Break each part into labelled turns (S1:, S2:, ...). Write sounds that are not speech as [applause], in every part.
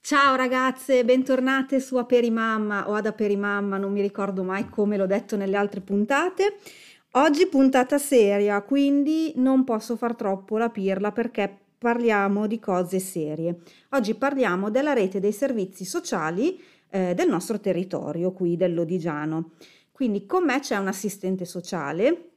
S1: Ciao ragazze, bentornate su Aperimamma o ad Aperimamma, non mi ricordo mai come l'ho detto nelle altre puntate. Oggi puntata seria, quindi non posso far troppo la pirla perché parliamo di cose serie. Oggi parliamo della rete dei servizi sociali eh, del nostro territorio, qui dell'Odigiano. Quindi con me c'è un assistente sociale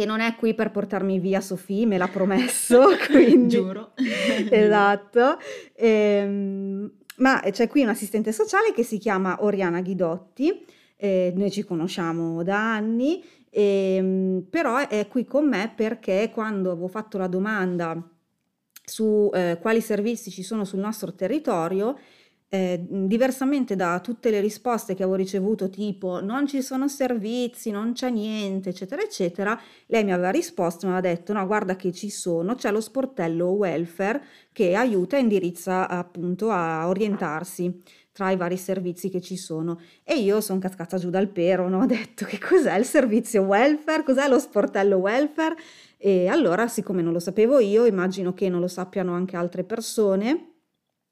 S1: che non è qui per portarmi via Sofì, me l'ha promesso, [laughs] quindi...
S2: Giuro. [laughs]
S1: esatto. Ehm, ma c'è qui un assistente sociale che si chiama Oriana Ghidotti, eh, noi ci conosciamo da anni, ehm, però è qui con me perché quando avevo fatto la domanda su eh, quali servizi ci sono sul nostro territorio, eh, diversamente da tutte le risposte che avevo ricevuto, tipo non ci sono servizi, non c'è niente, eccetera, eccetera, lei mi aveva risposto, mi aveva detto: no, guarda che ci sono, c'è lo sportello welfare che aiuta e indirizza appunto a orientarsi tra i vari servizi che ci sono. E io sono cascata giù dal pero, no? [laughs] ho detto che cos'è il servizio welfare, cos'è lo sportello welfare. E allora, siccome non lo sapevo io, immagino che non lo sappiano anche altre persone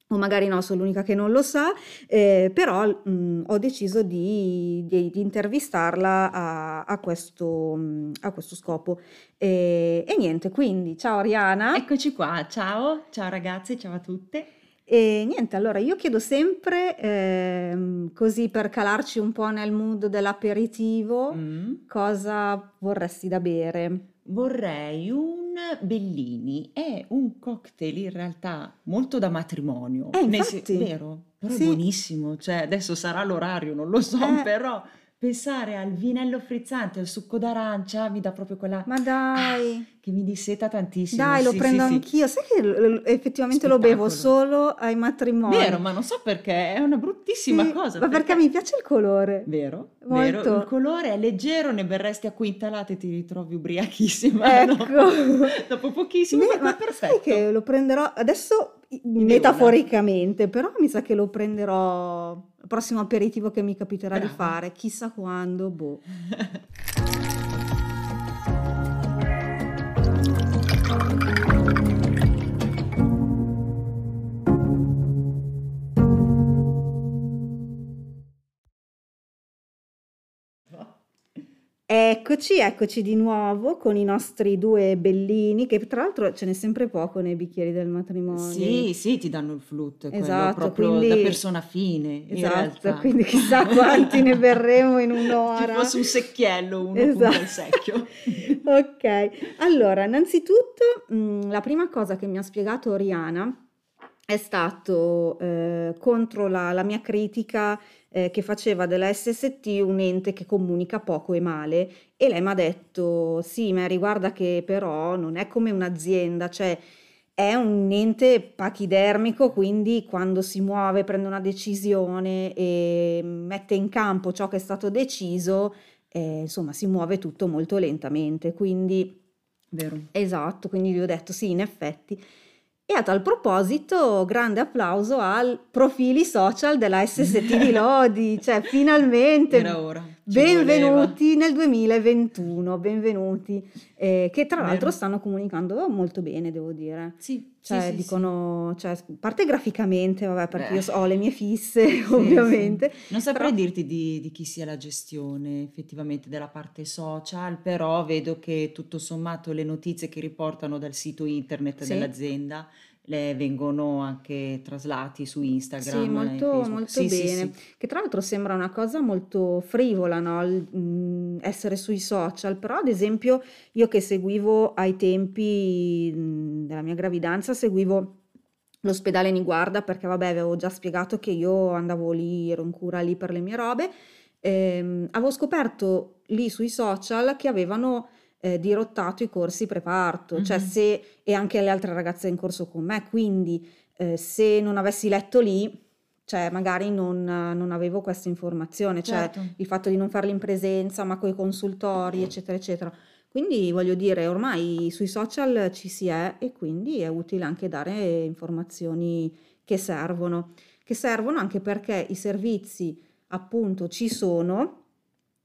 S1: o magari no, sono l'unica che non lo sa, eh, però mh, ho deciso di, di, di intervistarla a, a, questo, mh, a, questo, scopo. E, e, niente, quindi ciao Ariana.
S2: Eccoci qua, ciao, ciao ragazzi, ciao a tutte.
S1: E niente, allora io chiedo sempre, eh, così per calarci un po' nel mood dell'aperitivo, mm. cosa vorresti da bere?
S2: Vorrei un Bellini, è un cocktail in realtà molto da matrimonio.
S1: Eh, infatti.
S2: Nel, vero? Però sì. è buonissimo, cioè adesso sarà l'orario, non lo so, eh. però pensare al vinello frizzante, al succo d'arancia, mi dà proprio quella...
S1: Ma dai!
S2: Ah, che mi disseta tantissimo.
S1: Dai, lo
S2: sì,
S1: prendo
S2: sì,
S1: anch'io. Sai che l- effettivamente Spettacolo. lo bevo solo ai matrimoni.
S2: Vero, ma non so perché, è una bruttissima
S1: sì,
S2: cosa.
S1: Ma perché... perché... mi piace il colore.
S2: Vero,
S1: Molto.
S2: vero. Il colore è leggero, ne berresti a quintalate e ti ritrovi ubriachissima.
S1: Ecco.
S2: Dopo, [laughs] dopo pochissimo,
S1: Beh, ma,
S2: è perfetto.
S1: Sai che lo prenderò adesso metaforicamente, però mi sa che lo prenderò prossimo aperitivo che mi capiterà Brava. di fare, chissà quando, boh. [laughs] Eccoci, eccoci di nuovo con i nostri due bellini, che tra l'altro ce n'è sempre poco nei bicchieri del matrimonio.
S2: Sì, sì, ti danno il flute,
S1: esatto,
S2: proprio
S1: quindi,
S2: da persona fine.
S1: Esatto, quindi chissà [laughs] quanti ne berremo in un'ora.
S2: Ci fosse un secchiello, uno
S1: esatto.
S2: secchio. [laughs]
S1: ok, allora, innanzitutto mh, la prima cosa che mi ha spiegato Oriana è stato eh, contro la, la mia critica eh, che faceva della SST un ente che comunica poco e male e lei mi ha detto sì ma riguarda che però non è come un'azienda, cioè è un ente pachidermico, quindi quando si muove, prende una decisione e mette in campo ciò che è stato deciso, eh, insomma si muove tutto molto lentamente, quindi...
S2: Vero.
S1: Esatto, quindi gli ho detto sì, in effetti. E a tal proposito, grande applauso al profili social della SST di Lodi, cioè finalmente
S2: Era ora.
S1: Benvenuti nel 2021, benvenuti, eh, che tra l'altro stanno comunicando molto bene, devo dire.
S2: Sì,
S1: cioè
S2: sì, sì,
S1: dicono, cioè, a parte graficamente, vabbè, perché Beh. io ho le mie fisse, ovviamente.
S2: Non saprei però... dirti di, di chi sia la gestione effettivamente della parte social, però vedo che tutto sommato le notizie che riportano dal sito internet dell'azienda le vengono anche traslati su Instagram.
S1: Sì, molto, molto sì, bene. Sì, sì. Che tra l'altro sembra una cosa molto frivola, no? Mh, mm, essere sui social, però ad esempio io che seguivo ai tempi mm, della mia gravidanza, seguivo l'ospedale Niguarda perché vabbè avevo già spiegato che io andavo lì, ero in cura lì per le mie robe, ehm, avevo scoperto lì sui social che avevano eh, dirottato i corsi preparto, mm-hmm. cioè se, e anche le altre ragazze in corso con me, quindi eh, se non avessi letto lì, cioè magari non, non avevo questa informazione, cioè
S2: certo.
S1: il fatto di non farli in presenza, ma con i consultori, eccetera, eccetera. Quindi voglio dire, ormai sui social ci si è e quindi è utile anche dare informazioni che servono, che servono anche perché i servizi appunto ci sono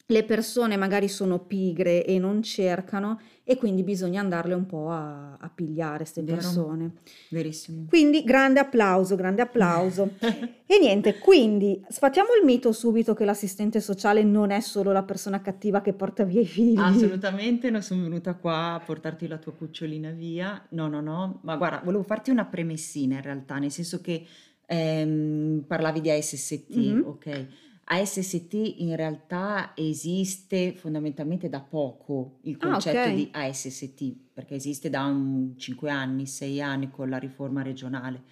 S1: le persone magari sono pigre e non cercano e quindi bisogna andarle un po' a, a pigliare queste persone.
S2: Verissimo.
S1: Quindi grande applauso, grande applauso. [laughs] e niente, quindi sfatiamo il mito subito che l'assistente sociale non è solo la persona cattiva che porta via i figli.
S2: Assolutamente, non sono venuta qua a portarti la tua cucciolina via. No, no, no, ma guarda, volevo farti una premessina in realtà, nel senso che ehm, parlavi di ASST, mm-hmm. ok? ASST in realtà esiste fondamentalmente da poco il ah, concetto ah, okay. di ASST, perché esiste da un 5 anni, 6 anni con la riforma regionale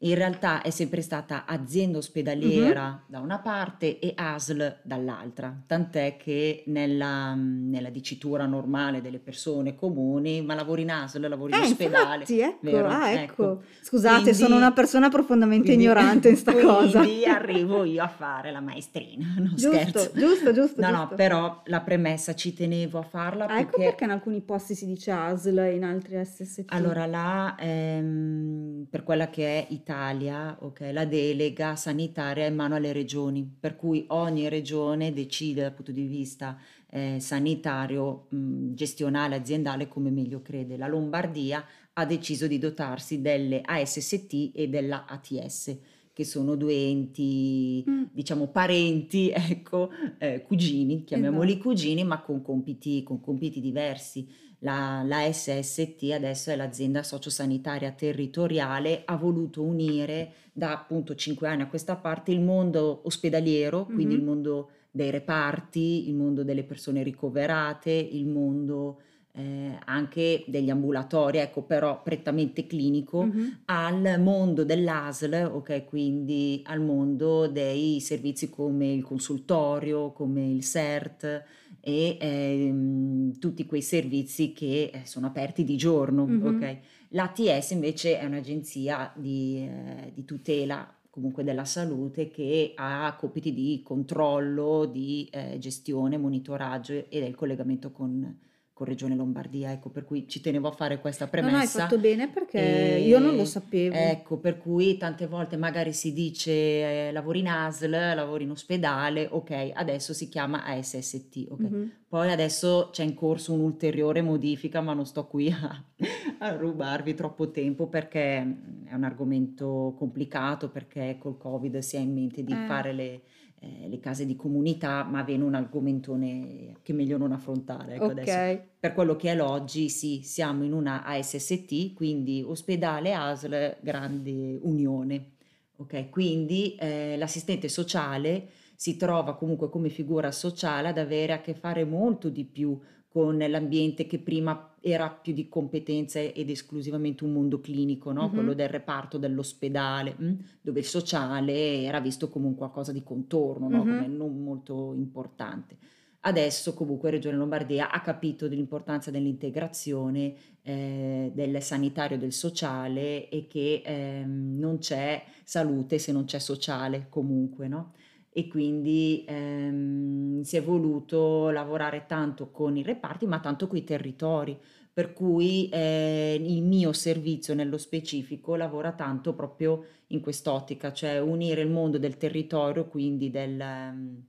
S2: in realtà è sempre stata azienda ospedaliera mm-hmm. da una parte e ASL dall'altra, tant'è che nella, nella, dicitura normale delle persone comuni, ma lavori in ASL, lavori in
S1: eh,
S2: ospedale.
S1: Infatti, ecco, ah, ecco. ecco. Scusate, quindi, sono una persona profondamente quindi, ignorante in sta cosa.
S2: Quindi arrivo io a fare la maestrina, [laughs] non
S1: giusto,
S2: scherzo.
S1: Giusto, giusto,
S2: No,
S1: giusto.
S2: no, però la premessa ci tenevo a farla
S1: ah, ecco perché... Ecco perché in alcuni posti si dice ASL e in altri SST.
S2: Allora, là, ehm, per quella che è Italia, Italia, okay, la delega sanitaria è in mano alle regioni, per cui ogni regione decide dal punto di vista eh, sanitario, mh, gestionale, aziendale come meglio crede. La Lombardia ha deciso di dotarsi delle ASST e della ATS che sono due enti, mm. diciamo parenti, [laughs] ecco, eh, cugini, chiamiamoli esatto. cugini, ma con compiti, con compiti diversi la, la SST adesso è l'azienda sociosanitaria territoriale, ha voluto unire da appunto cinque anni a questa parte il mondo ospedaliero, mm-hmm. quindi il mondo dei reparti, il mondo delle persone ricoverate, il mondo eh, anche degli ambulatori, ecco però prettamente clinico, mm-hmm. al mondo dell'ASL, ok, quindi al mondo dei servizi come il consultorio, come il CERT, e ehm, tutti quei servizi che eh, sono aperti di giorno. Mm-hmm. Okay? L'ATS invece è un'agenzia di, eh, di, tutela comunque della salute che ha compiti di controllo, di eh, gestione, monitoraggio e del collegamento con, con Regione Lombardia, ecco per cui ci tenevo a fare questa premessa. No,
S1: no, hai fatto bene perché e, io non lo sapevo.
S2: Ecco, per cui tante volte magari si dice eh, lavori in ASL, lavori in ospedale, ok, adesso si chiama ASST, ok. Mm-hmm. Poi adesso c'è in corso un'ulteriore modifica, ma non sto qui a, [laughs] a rubarvi troppo tempo perché è un argomento complicato, perché col Covid si ha in mente di eh. fare le eh, le case di comunità, ma viene un argomentone che è meglio non affrontare. Ecco okay. adesso. Per quello che è l'oggi, sì, siamo in una ASST, quindi ospedale ASL, grande unione. Ok, quindi eh, l'assistente sociale si trova comunque come figura sociale ad avere a che fare molto di più con l'ambiente che prima era più di competenza ed esclusivamente un mondo clinico, no? mm-hmm. quello del reparto dell'ospedale? Mm, dove il sociale era visto come un qualcosa di contorno, no? mm-hmm. come non molto importante. Adesso comunque Regione Lombardia ha capito dell'importanza dell'integrazione eh, del sanitario e del sociale e che eh, non c'è salute se non c'è sociale comunque, no? E quindi ehm, si è voluto lavorare tanto con i reparti ma tanto con i territori per cui eh, il mio servizio nello specifico lavora tanto proprio in quest'ottica, cioè unire il mondo del territorio, quindi del, um,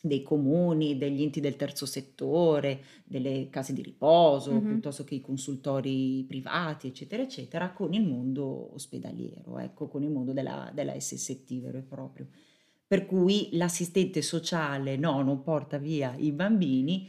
S2: dei comuni, degli enti del terzo settore, delle case di riposo, mm-hmm. piuttosto che i consultori privati, eccetera, eccetera, con il mondo ospedaliero, ecco, con il mondo della, della SST vero e proprio per cui l'assistente sociale no, non porta via i bambini.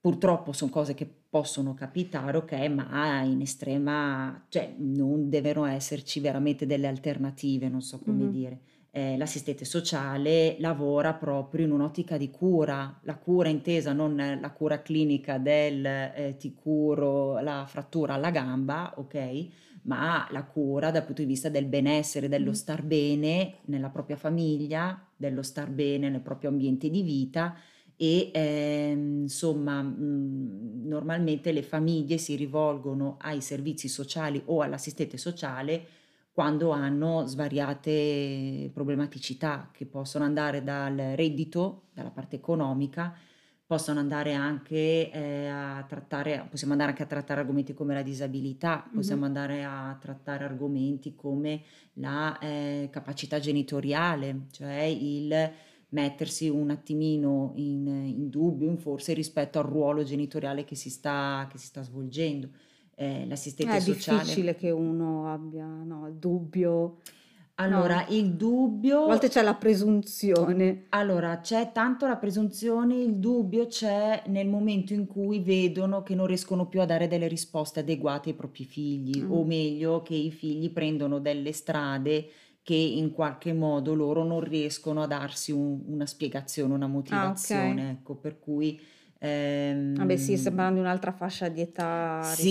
S2: Purtroppo sono cose che possono capitare, ok, ma in estrema, cioè non devono esserci veramente delle alternative, non so come mm-hmm. dire. Eh, l'assistente sociale lavora proprio in un'ottica di cura, la cura intesa non la cura clinica del eh, ti curo la frattura alla gamba, ok? Ma la cura dal punto di vista del benessere, dello mm. star bene nella propria famiglia, dello star bene nel proprio ambiente di vita e eh, insomma mh, mm, normalmente le famiglie si rivolgono ai servizi sociali o all'assistente sociale quando hanno svariate problematicità che possono andare dal reddito, dalla parte economica, possono andare anche eh, a trattare, possiamo andare anche a trattare argomenti come la disabilità, possiamo mm-hmm. andare a trattare argomenti come la eh, capacità genitoriale, cioè il mettersi un attimino in, in dubbio, in forse rispetto al ruolo genitoriale che si sta, che si sta svolgendo. Eh, l'assistente
S1: È
S2: sociale.
S1: difficile che uno abbia no, dubbio.
S2: Allora,
S1: No,
S2: il
S1: a
S2: dubbio,
S1: volte c'è la presunzione.
S2: allora c'è tanto la presunzione, il dubbio c'è nel momento in cui vedono che non riescono più a dare delle risposte adeguate ai propri figli, o
S1: Mm.
S2: meglio, che i figli prendono delle strade che in qualche modo loro non riescono a darsi un- una spiegazione, una
S1: Ah, ok.
S2: motivazione, ecco, per cui
S1: Vabbè, sì, stiamo
S2: ehm,
S1: parlando di un'altra fascia di età
S2: sì,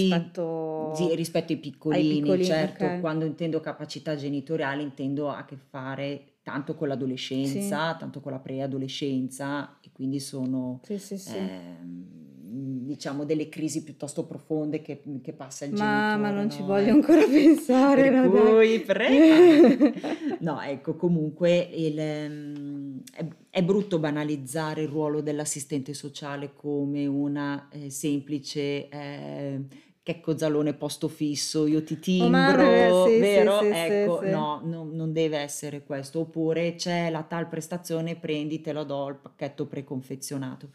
S2: sì,
S1: rispetto
S2: rispetto ai
S1: ai
S2: piccolini,
S1: piccolini,
S2: certo,
S1: ok.
S2: quando intendo capacità genitoriale intendo a che fare tanto con
S1: Sì,
S2: l'adolescenza, tanto con la preadolescenza e quindi sono
S1: sì, sì, sì.
S2: ehm, diciamo delle crisi piuttosto profonde che, che passa il
S1: Ma, ma
S2: genitore,
S1: non ci
S2: no?
S1: voglio
S2: Ecco.
S1: ancora pensare,
S2: Per
S1: no,
S2: cui
S1: dai.
S2: prega. No, ecco, comunque il, ehm, è, è brutto banalizzare il ruolo dell'assistente sociale come una eh, semplice eh, checco zalone posto fisso, io ti timbro,
S1: sì, sì,
S2: vero?
S1: sì, sì,
S2: Ecco, no, no, non deve essere questo. Oppure c'è la tal prestazione, prendi, te lo do il pacchetto preconfezionato.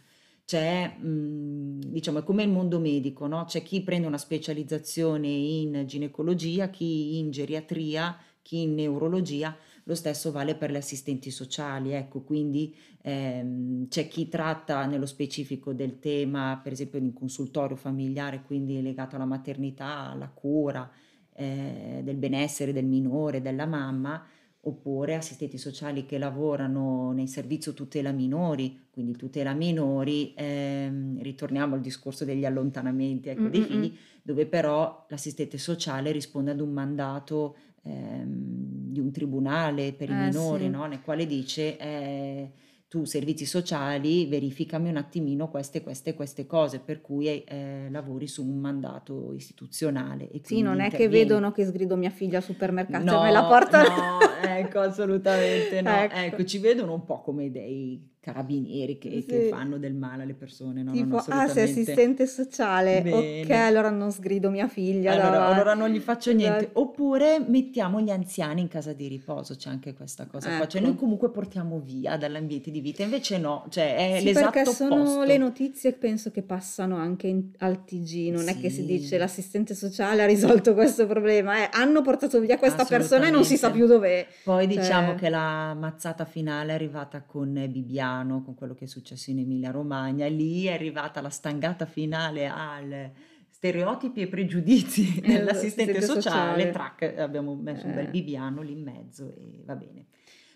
S2: C'è, mh, diciamo, è come il mondo medico, no? C'è chi prende una specializzazione in ginecologia, chi in geriatria, chi in neurologia, lo stesso vale per le assistenti sociali, ecco, quindi ehm, c'è chi tratta nello specifico del tema, per esempio in consultorio familiare, quindi legato alla maternità, alla cura, eh, del benessere del minore, della mamma, oppure assistenti sociali che lavorano nel servizio tutela minori, quindi tutela minori, ehm, ritorniamo al discorso degli allontanamenti ecco,
S1: Mm,
S2: dei
S1: mm, mm.
S2: figli, dove però l'assistente sociale risponde ad un mandato ehm, di un tribunale per i
S1: Eh
S2: minori,
S1: sì.
S2: no? nel quale dice eh, tu servizi sociali verificami un attimino queste, queste, queste cose, per cui eh, lavori su un mandato istituzionale
S1: Sì, non è che vedono che sgrido mia figlia al supermercato e me la
S2: No,
S1: portano.
S2: no, ecco, assolutamente no. [laughs]
S1: Ecco.
S2: Ecco, ci vedono un po' come dei carabinieri che, che
S1: Sì.
S2: fanno del male alle persone, no, no, no,
S1: Tipo, ah, sei assistente sociale, ok,
S2: Bene.
S1: allora non sgrido mia figlia
S2: Allora, allora non gli faccio niente.
S1: Esatto.
S2: Oppure mettiamo gli anziani in casa di riposo, c'è anche questa cosa qua. Cioè noi
S1: Ecco.
S2: comunque portiamo via dall'ambiente di vita, invece no, cioè è
S1: Sì,
S2: l'esatto
S1: perché sono
S2: opposto.
S1: le notizie che penso che passano anche in- al TG, non è che si dice
S2: Sì,
S1: l'assistente sociale ha risolto questo problema, eh, hanno portato via questa persona e non si sa più dov'è.
S2: Poi diciamo
S1: Cioè,
S2: che la mazzata finale è arrivata con eh, Bibbiano, con quello che è successo in Emilia-Romagna, e lì è arrivata la stangata finale al stereotipi e pregiudizi [laughs]
S1: eh,
S2: dell'assistente
S1: l'assistente
S2: sociale,
S1: sociale.
S2: track, abbiamo messo un bel
S1: Eh.
S2: Bibbiano lì in mezzo e va bene.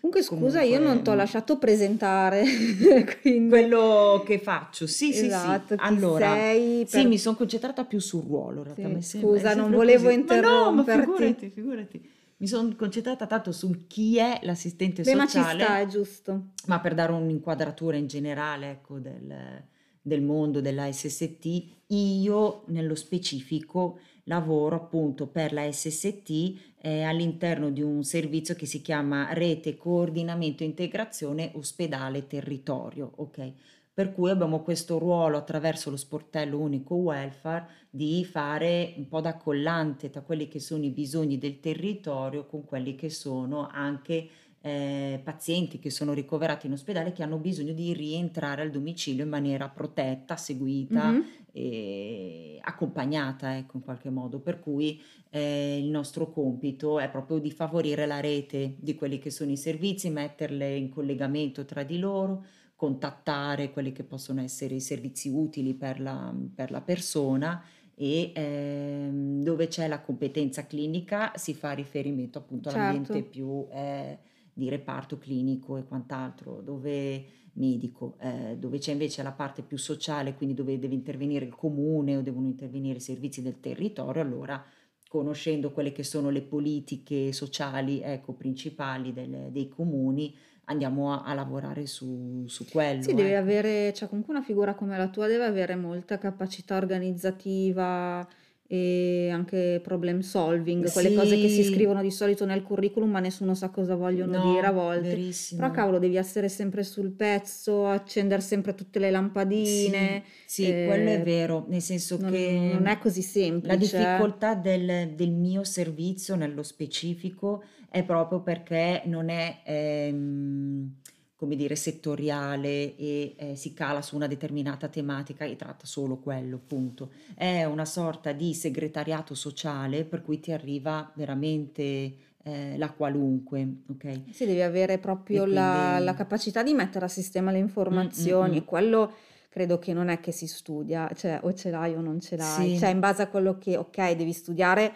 S1: Comunque scusa, io non ti ho
S2: Comunque,
S1: lasciato presentare, [laughs] quindi
S2: quello che faccio, sì, sì, sì.
S1: esatto,
S2: Allora,
S1: sei
S2: sì,
S1: per...
S2: mi sono concentrata più sul ruolo, in realtà,
S1: Sì,
S2: sembra,
S1: scusa, non volevo
S2: così. Ma no, ma
S1: interromperti.
S2: figurati, figurati. Mi sono concentrata tanto sul chi è l'assistente
S1: Beh, ma ci
S2: sociale.
S1: sta, è giusto.
S2: Ma per dare un'inquadratura in generale, ecco, del, del mondo della SST, io nello specifico lavoro appunto per la SST eh, all'interno di un servizio che si chiama Rete Coordinamento Integrazione Ospedale Territorio, ok? Per cui abbiamo questo ruolo attraverso lo sportello unico welfare di fare un po' da collante tra quelli che sono i bisogni del territorio con quelli che sono anche eh, pazienti che sono ricoverati in ospedale che hanno bisogno di rientrare al domicilio in maniera protetta, seguita
S1: Mhm.
S2: e accompagnata, ecco, in qualche modo. Per cui eh, il nostro compito è proprio di favorire la rete di quelli che sono i servizi, metterle in collegamento tra di loro, contattare quelli che possono essere i servizi utili per la, per la persona e ehm, dove c'è la competenza clinica si fa riferimento appunto all'ambiente
S1: Certo.
S2: più eh, di reparto clinico e quant'altro, dove medico, eh, dove c'è invece la parte più sociale, quindi dove deve intervenire il comune o devono intervenire i servizi del territorio, allora conoscendo quelle che sono le politiche sociali ecco, principali del- dei comuni, andiamo a, a lavorare su, su quello.
S1: Sì, deve
S2: ecco.
S1: avere, cioè comunque una figura come la tua deve avere molta capacità organizzativa e anche problem solving, quelle cose che si
S2: Sì,
S1: scrivono di solito nel curriculum ma nessuno sa cosa vogliono dire a
S2: no,
S1: volte. Però
S2: verissimo.
S1: cavolo, devi essere sempre sul pezzo, accendere sempre tutte le
S2: Sì,
S1: lampadine,
S2: sì, quello è
S1: eh,
S2: vero, nel senso
S1: non,
S2: che
S1: non è così
S2: la
S1: semplice. eh.
S2: difficoltà del, del mio servizio nello specifico è proprio perché non è, ehm, come dire, settoriale e eh, si cala su una determinata tematica e tratta solo quello, punto. È una sorta di segretariato sociale per cui ti arriva veramente eh, la qualunque, ok?
S1: Sì, devi avere proprio quindi... la, la, capacità di mettere a sistema le informazioni mm, mm, mm. e quello credo che non è che si studia, cioè o ce l'hai o non ce l'hai, sì. cioè in base a quello che, ok, devi studiare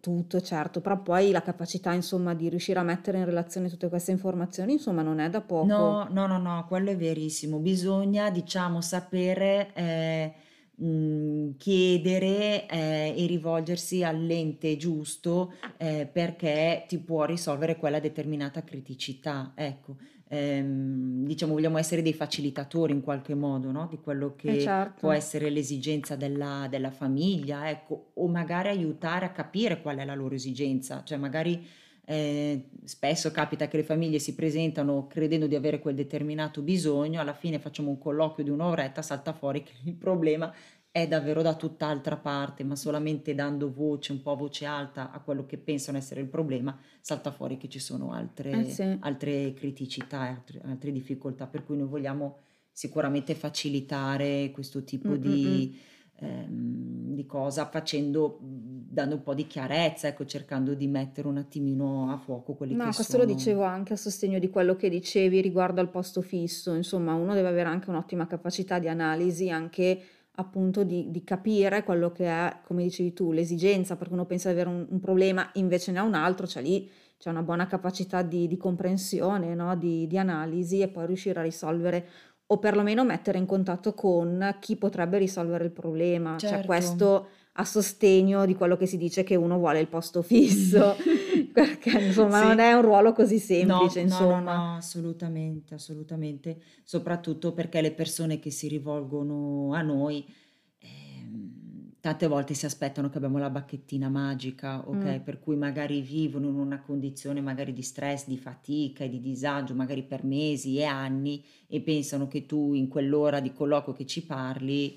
S1: tutto, certo, però poi la capacità, insomma, di riuscire a mettere in relazione tutte queste informazioni, insomma, non è da poco.
S2: No, no, no, no, quello è verissimo. Bisogna, diciamo, sapere eh, mh, chiedere eh, e rivolgersi all'ente giusto eh, perché ti può risolvere quella determinata criticità. Ecco, ehm, diciamo, vogliamo essere dei facilitatori in qualche modo, no? Di quello che
S1: Eh certo.
S2: può essere l'esigenza della, della famiglia, ecco, o magari aiutare a capire qual è la loro esigenza, cioè magari eh, spesso capita che le famiglie si presentano credendo di avere quel determinato bisogno, alla fine facciamo un colloquio di un'oretta, salta fuori che il problema è davvero da tutt'altra parte, ma solamente dando voce, un po' voce alta a quello che pensano essere il problema, salta fuori che ci sono altre,
S1: Eh sì.
S2: altre criticità, altre, altre difficoltà, per cui noi vogliamo sicuramente facilitare questo tipo
S1: Mm, mm, mm.
S2: di, ehm, di cosa facendo, dando un po' di chiarezza, ecco, cercando di mettere un attimino a fuoco quelli
S1: No,
S2: che
S1: questo lo
S2: sono.
S1: dicevo anche a sostegno di quello che dicevi riguardo al posto fisso, insomma, uno deve avere anche un'ottima capacità di analisi, anche appunto di, di, capire quello che è, come dicevi tu, l'esigenza, perché uno pensa di avere un, un problema, invece ne ha un altro, cioè lì c'è una buona capacità di, di comprensione, no? di, di, analisi e poi riuscire a risolvere o perlomeno mettere in contatto con chi potrebbe risolvere il problema. Cioè, certo. Cioè questo a sostegno di quello che si dice che uno vuole il posto fisso, [laughs] perché insomma sì. non è un ruolo così semplice.
S2: No,
S1: insomma.
S2: No, no, assolutamente, assolutamente, soprattutto perché le persone che si rivolgono a noi ehm, tante volte si aspettano che abbiamo la bacchettina magica, ok? Mm. Per cui magari vivono in una condizione magari di stress, di fatica e di disagio, magari per mesi e anni e pensano che tu in quell'ora di colloquio che ci parli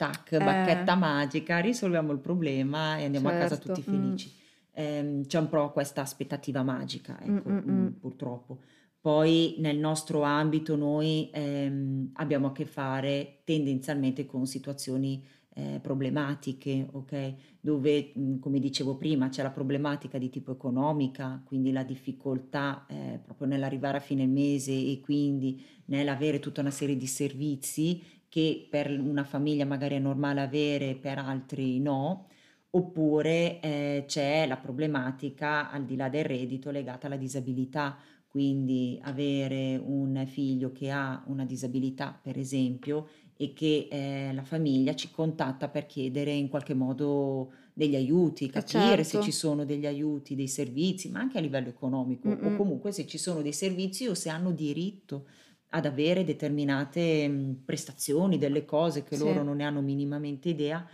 S2: tac, bacchetta
S1: Eh,
S2: magica, risolviamo il problema e andiamo a casa
S1: certo.
S2: tutti
S1: Mm.
S2: felici. Ehm, c'è un po' questa aspettativa magica,
S1: Mm,
S2: ecco,
S1: mm,
S2: mm,
S1: mm.
S2: purtroppo. Poi nel nostro ambito noi ehm, abbiamo a che fare tendenzialmente con situazioni eh, problematiche, ok? Dove, mh, come dicevo prima, c'è la problematica di tipo economica, quindi la difficoltà eh, proprio nell'arrivare a fine mese e quindi nell'avere tutta una serie di servizi che per una famiglia magari è normale avere, per altri no, oppure eh, c'è la problematica al di là del reddito legata alla disabilità, quindi avere un figlio che ha una disabilità, per esempio, e che eh, la famiglia ci contatta per chiedere in qualche modo degli aiuti,
S1: Eh,
S2: capire se ci
S1: certo.
S2: sono degli aiuti, dei servizi, ma anche a livello economico,
S1: Mm,
S2: o comunque se ci sono dei servizi o se hanno diritto ad avere determinate mh, prestazioni, delle cose che loro
S1: Sì.
S2: non ne hanno minimamente idea,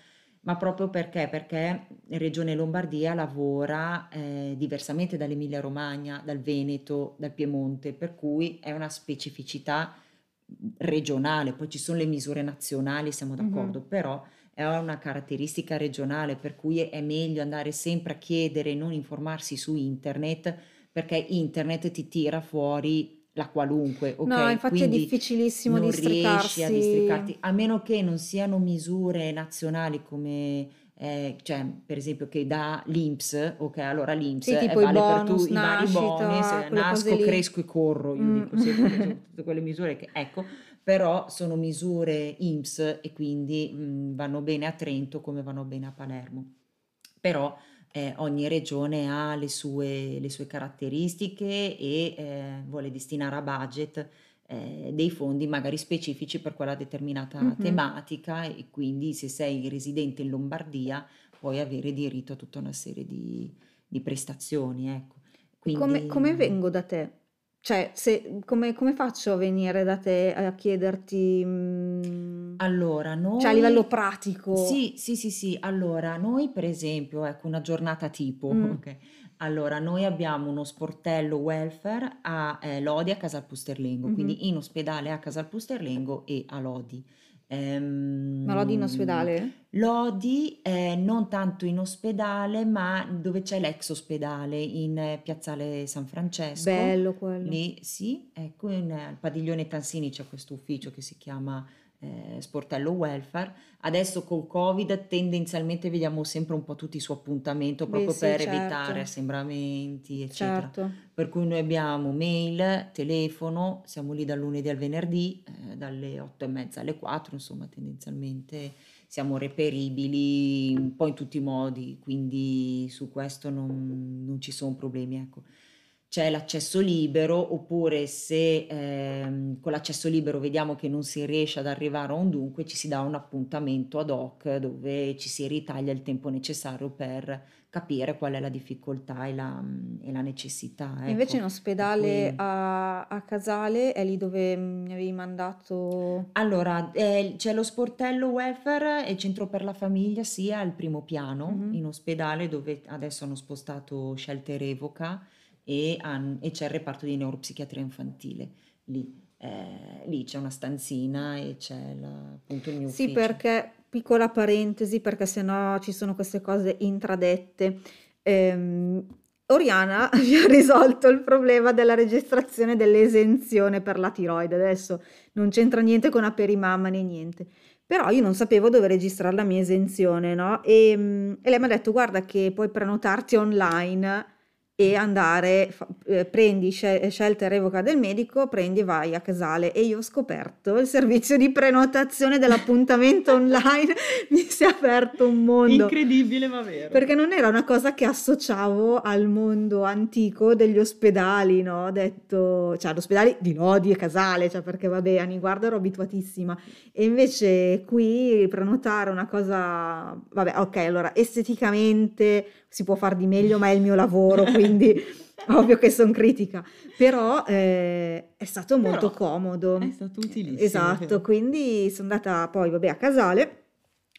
S2: ma proprio perché? Perché Regione Lombardia lavora eh, diversamente dall'Emilia Romagna, dal Veneto, dal Piemonte, per cui è una specificità regionale, poi ci sono le misure nazionali, siamo d'accordo, però è una caratteristica regionale, per cui è meglio andare sempre a chiedere, non informarsi su internet, perché internet ti tira fuori la qualunque,
S1: No,
S2: ok?
S1: infatti è
S2: Quindi
S1: difficilissimo
S2: non riesci a districarti, a meno che non siano misure nazionali come, eh, cioè, per esempio, che dà l'INPS, ok? Allora l'INPS
S1: Sì, tipo
S2: vale per tu
S1: bonus,
S2: i vari bonus, eh, nasco, cresco e corro, io
S1: Mm.
S2: dico sempre [laughs] sono tutte quelle misure che, ecco, però sono misure INPS e quindi mh, vanno bene a Trento come vanno bene a Palermo. Però eh, ogni regione ha le sue, le sue caratteristiche e eh, vuole destinare a budget eh, dei fondi magari specifici per quella determinata
S1: Mhm.
S2: tematica e quindi se sei residente in Lombardia puoi avere diritto a tutta una serie di, di prestazioni, ecco.
S1: Come, come
S2: Quindi
S1: vengo da te? Cioè, se- come, come faccio a venire da te a chiederti, mm,
S2: allora
S1: cioè a livello
S2: noi
S1: pratico?
S2: Sì, sì, sì, sì. Allora, noi per esempio, ecco, una giornata tipo,
S1: Mm,
S2: ok? Allora, noi abbiamo uno sportello welfare a eh, Lodi a Casal Pusterlengo,
S1: mhm,
S2: quindi in ospedale a Casal Pusterlengo e a Lodi. Ehm,
S1: Ma l'odi in ospedale?
S2: Lodi è non tanto in ospedale, ma dove c'è l'ex ospedale, in eh, Piazzale San Francesco.
S1: Bello quello.
S2: Lì sì, ecco, in, al eh, padiglione Tansini c'è questo ufficio che si chiama eh, sportello welfare. Adesso col Covid tendenzialmente vediamo sempre un po' tutti su appuntamento proprio
S1: sì,
S2: per
S1: certo.
S2: evitare assembramenti, eccetera.
S1: Certo.
S2: Per cui noi abbiamo mail, telefono, siamo lì dal lunedì al venerdì, eh, dalle 8 e mezza alle 4, insomma, tendenzialmente siamo reperibili un po' in tutti i modi, quindi su questo non, non ci sono problemi, ecco c'è l'accesso libero oppure se ehm, con l'accesso libero vediamo che non si riesce ad arrivare a un dunque ci si dà un appuntamento ad hoc dove ci si ritaglia il tempo necessario per capire qual è la difficoltà e la, e la necessità. Ecco.
S1: Invece in ospedale cui... a, a, Casale è lì dove mi avevi mandato...
S2: Allora, eh, c'è lo sportello welfare e centro per la famiglia sia al primo piano mm-hmm. in ospedale dove adesso hanno spostato scelte revoca e, han, e c'è il reparto di neuropsichiatria infantile lì. Eh, lì c'è una stanzina e c'è la, appunto il mio
S1: Sì, perché, piccola parentesi, perché sennò ci sono queste cose intradette. Ehm, Oriana [laughs] vi ha risolto il problema della registrazione dell'esenzione per la tiroide. Adesso non c'entra niente con Aperimamma né niente. Però io non sapevo dove registrare la mia esenzione, no? E, e lei mi ha detto, guarda che puoi prenotarti online e andare, fa, eh, prendi scel- scelta e revoca del medico, prendi e vai a Casale. E io ho scoperto il servizio di prenotazione dell'appuntamento [laughs] online, mi si è aperto un mondo.
S2: Incredibile ma vero.
S1: Perché non era una cosa che associavo al mondo antico degli ospedali, no? Ho detto, cioè, ospedali di Lodi e Casale, cioè perché vabbè, a Niguarda ero abituatissima. E invece qui prenotare una cosa, vabbè, ok, allora esteticamente si può fare di meglio, ma è il mio lavoro, quindi [laughs] [laughs] ovvio che sono critica. Però eh, è stato molto
S2: Però
S1: comodo.
S2: È stato utilissimo.
S1: Esatto, quindi sono andata poi, vabbè, a Casale,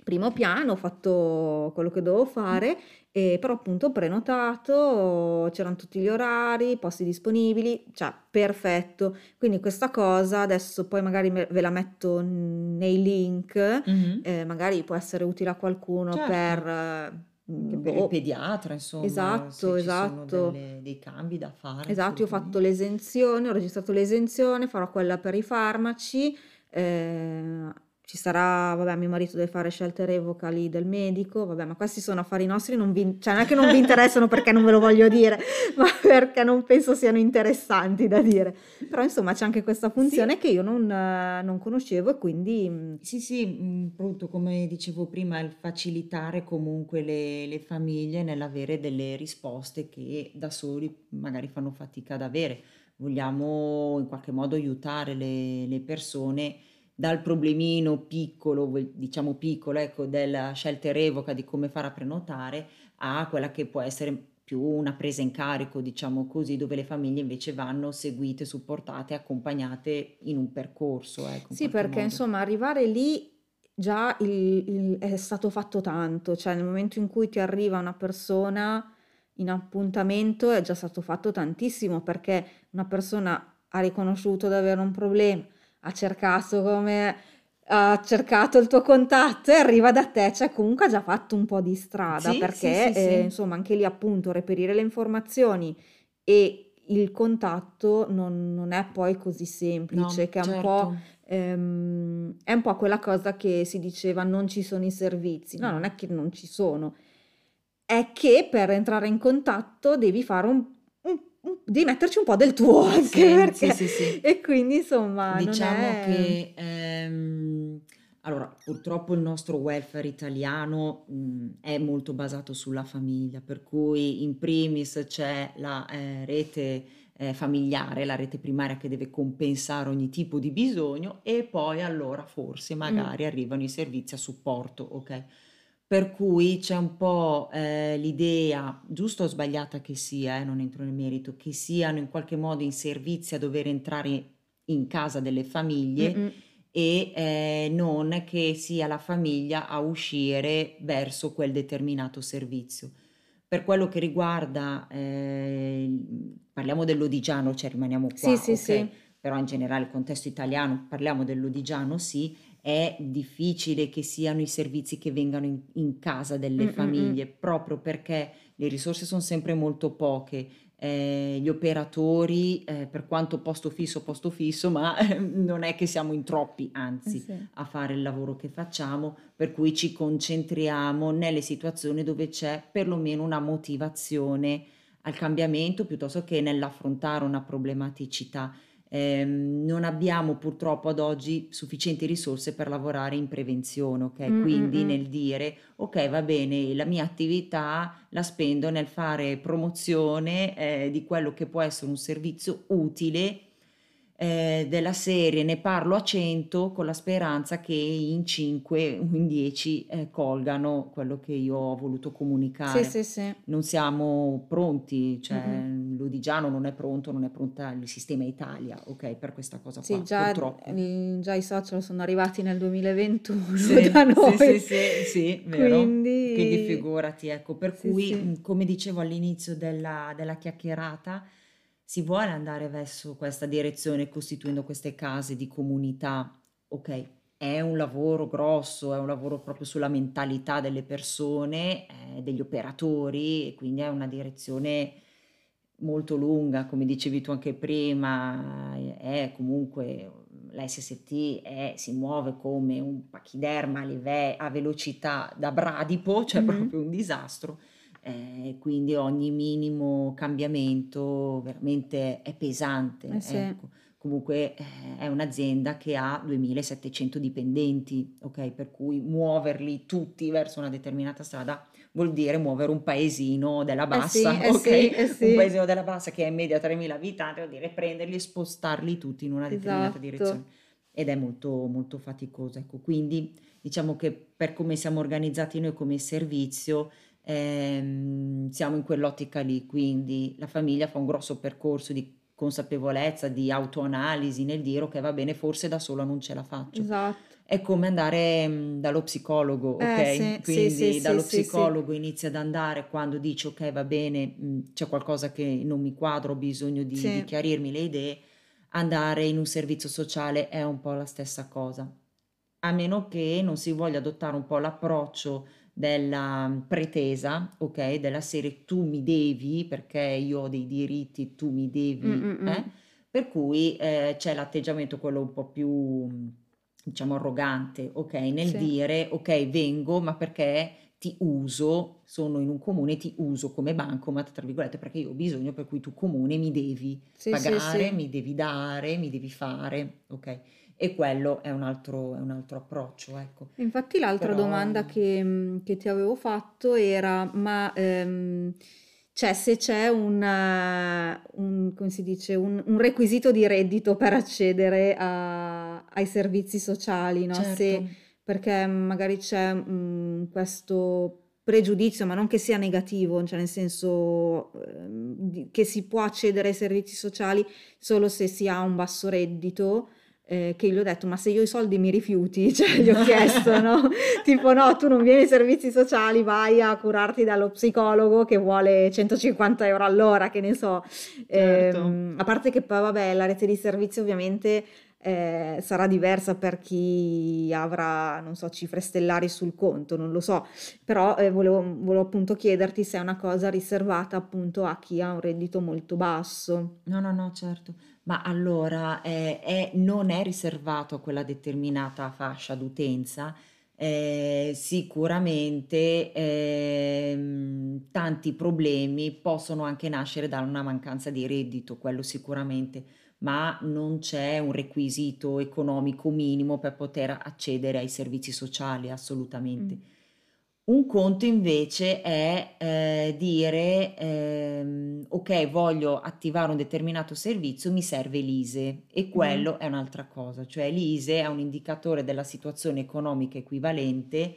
S1: primo piano, ho fatto quello che dovevo fare, e però appunto ho prenotato, c'erano tutti gli orari, posti disponibili, cioè perfetto. Quindi questa cosa adesso poi magari ve la metto nei link, mm-hmm. eh, magari può essere utile a qualcuno certo. per
S2: che per boh. il pediatra, insomma,
S1: esatto, esatto.
S2: Delle, dei cambi da fare.
S1: Esatto, io ho fatto l'esenzione, ho registrato l'esenzione, farò quella per i farmaci. Eh, ci sarà, vabbè, mio marito deve fare scelte revocali del medico, vabbè, ma questi sono affari nostri, non vi, cioè non è che non vi interessano perché non ve lo voglio dire, [laughs] ma perché non penso siano interessanti da dire. Però insomma c'è anche questa funzione sì. che io non, non, conoscevo e quindi...
S2: Sì, sì, appunto come dicevo prima, il facilitare comunque le, le famiglie nell'avere delle risposte che da soli magari fanno fatica ad avere. Vogliamo in qualche modo aiutare le, le persone dal problemino piccolo, diciamo piccolo, ecco, della scelta e revoca di come fare a prenotare a quella che può essere più una presa in carico, diciamo così, dove le famiglie invece vanno seguite, supportate, accompagnate in un percorso. Ecco,
S1: sì, perché modo. insomma arrivare lì già il, il, è stato fatto tanto, cioè nel momento in cui ti arriva una persona in appuntamento è già stato fatto tantissimo perché una persona ha riconosciuto di avere un problema, ha cercato come ha cercato il tuo contatto e arriva da te, cioè comunque ha già fatto un po' di strada sì, perché sì, sì, eh, insomma anche lì appunto reperire le informazioni e il contatto non, non è poi così semplice, no, che è certo. un po'... Ehm, è un po' quella cosa che si diceva non ci sono i servizi, no, non è che non ci sono, è che per entrare in contatto devi fare un di metterci un po' del tuo anche sì, perché... sì, sì, e quindi insomma
S2: diciamo
S1: è...
S2: che ehm, allora purtroppo il nostro welfare italiano mh, è molto basato sulla famiglia per cui in primis c'è la eh, rete eh, familiare, la rete primaria che deve compensare ogni tipo di bisogno e poi allora forse magari mm. arrivano i servizi a supporto, ok? Per cui c'è un po', ehm, l'idea, giusta o sbagliata che sia, eh, non entro nel merito, che siano in qualche modo in servizi a dover entrare in casa delle famiglie
S1: Mh-mh.
S2: e, ehm, non che sia la famiglia a uscire verso quel determinato servizio. Per quello che riguarda, ehm, parliamo dell'Odigiano, cioè rimaniamo
S1: Sì,
S2: qua,
S1: sì,
S2: ok?
S1: sì.
S2: Però in generale il contesto italiano, parliamo dell'Odigiano sì, è difficile che siano i servizi che vengano in, in casa delle
S1: Mm, mm, mm.
S2: famiglie, proprio perché le risorse sono sempre molto poche. eh, gli operatori, eh, per quanto posto fisso, posto fisso, ma [laughs] non è che siamo in troppi,
S1: Eh
S2: anzi,
S1: sì.
S2: a fare il lavoro che facciamo, per cui ci concentriamo nelle situazioni dove c'è perlomeno una motivazione al cambiamento piuttosto che nell'affrontare una problematicità. Ehm, non abbiamo purtroppo ad oggi sufficienti risorse per lavorare in prevenzione, ok?
S1: Mm, mm,
S2: Quindi
S1: mm.
S2: nel dire, ok, va bene, la mia attività la spendo nel fare promozione eh, di quello che può essere un servizio utile eh, della serie ne parlo a 100 con la speranza che in 5 o in 10 eh, colgano quello che io ho voluto
S1: Sì,
S2: comunicare.
S1: sì, sì.
S2: Non siamo pronti, cioè
S1: mm.
S2: l'Odigiano non è pronto, non è pronta il sistema Italia, ok, per questa cosa
S1: Sì,
S2: qua,
S1: già,
S2: purtroppo.
S1: il- già i social sono arrivati nel 2021
S2: Sì, [laughs]
S1: da
S2: sì,
S1: noi,
S2: sì, sì, sì, vero. Quindi
S1: quindi
S2: figurati, ecco, per
S1: sì,
S2: cui,
S1: sì,
S2: mh, come dicevo all'inizio della, della chiacchierata, si vuole andare verso questa direzione costituendo queste case di comunità. Ok, è un lavoro grosso, è un lavoro proprio sulla mentalità delle persone, eh, degli operatori, e quindi è una direzione molto lunga, come dicevi tu anche prima, è comunque la SST è- si muove come un pachiderma a, live- a velocità da bradipo, cioè
S1: Mhm.
S2: proprio un disastro. Eh, quindi ogni minimo cambiamento veramente è pesante.
S1: Eh sì.
S2: Ecco. Comunque eh, è un'azienda che ha 2700 dipendenti, ok? Per cui muoverli tutti verso una determinata strada vuol dire muovere un paesino della
S1: Eh sì,
S2: bassa,
S1: eh
S2: ok?
S1: sì, eh
S2: Un
S1: sì,
S2: paesino della bassa che è in media 3.000 abitanti, vuol dire prenderli e spostarli tutti in una determinata direzione.
S1: esatto.
S2: Ed è molto, molto faticoso. Ecco, quindi diciamo che per come siamo organizzati noi come servizio, ehm, siamo in quell'ottica lì. Quindi la famiglia fa un grosso percorso di consapevolezza, di autoanalisi nel dire ok, va bene, forse da sola non ce la faccio.
S1: Esatto.
S2: È come andare mh, dallo psicologo, ok?
S1: Eh sì,
S2: Quindi
S1: sì,
S2: dallo
S1: sì, sì.
S2: psicologo inizia ad andare quando dici ok, va bene, mh, c'è qualcosa che non mi quadra, ho bisogno di, di chiarirmi le idee, andare in un servizio sociale è un po' la stessa cosa. A meno che non si voglia adottare un po' l'approccio della mh, pretesa, ok? Della serie tu mi devi perché io ho dei diritti, tu mi
S1: Mm,
S2: devi,
S1: mm, mm.
S2: eh? Per cui eh, c'è l'atteggiamento quello un po' più, diciamo, arrogante, ok? Nel
S1: Sì,
S2: dire, ok, vengo, ma perché ti uso, sono in un comune, ti uso come bancomat, tra virgolette, perché io ho bisogno, per cui tu comune mi devi
S1: sì,
S2: pagare,
S1: sì.
S2: mi devi dare, mi devi fare, ok? E quello è un altro, è un altro approccio, ecco.
S1: Infatti l'altra
S2: Però,
S1: domanda che, mm, che ti avevo fatto era, ma ehm, cioè se c'è un, eh, un- come si dice, un, un requisito di reddito per accedere a- ai servizi sociali, no? Se,
S2: certo,
S1: perché magari c'è mm, questo pregiudizio, ma non che sia negativo, cioè nel senso di- che si può accedere ai servizi sociali solo se si ha un basso reddito eh, che gli ho detto, ma se io i soldi mi rifiuti, [laughs] cioè gli ho chiesto, no? [laughs] Tipo, no, tu non vieni ai servizi sociali, vai a curarti dallo psicologo che vuole 150 euro all'ora, che ne so.
S2: certo.
S1: Ehm, a parte che poi, vabbè, la rete di servizi ovviamente eh, sarà diversa per chi avrà, non so, cifre stellari sul conto, non lo so, però eh, volevo, volevo appunto chiederti se è una cosa riservata appunto a chi ha un reddito molto basso.
S2: No, no, no, certo. Ma allora eh, è- non è riservato a quella determinata fascia d'utenza. eh, sicuramente ehm, tanti problemi possono anche nascere da una mancanza di reddito, quello sicuramente, ma non c'è un requisito economico minimo per poter accedere ai servizi sociali, assolutamente.
S1: Mm.
S2: Un conto invece è eh, dire, ehm, ok, voglio attivare un determinato servizio, mi serve l'ISE e
S1: Mhm.
S2: quello è un'altra cosa, cioè l'ISE è un indicatore della situazione economica equivalente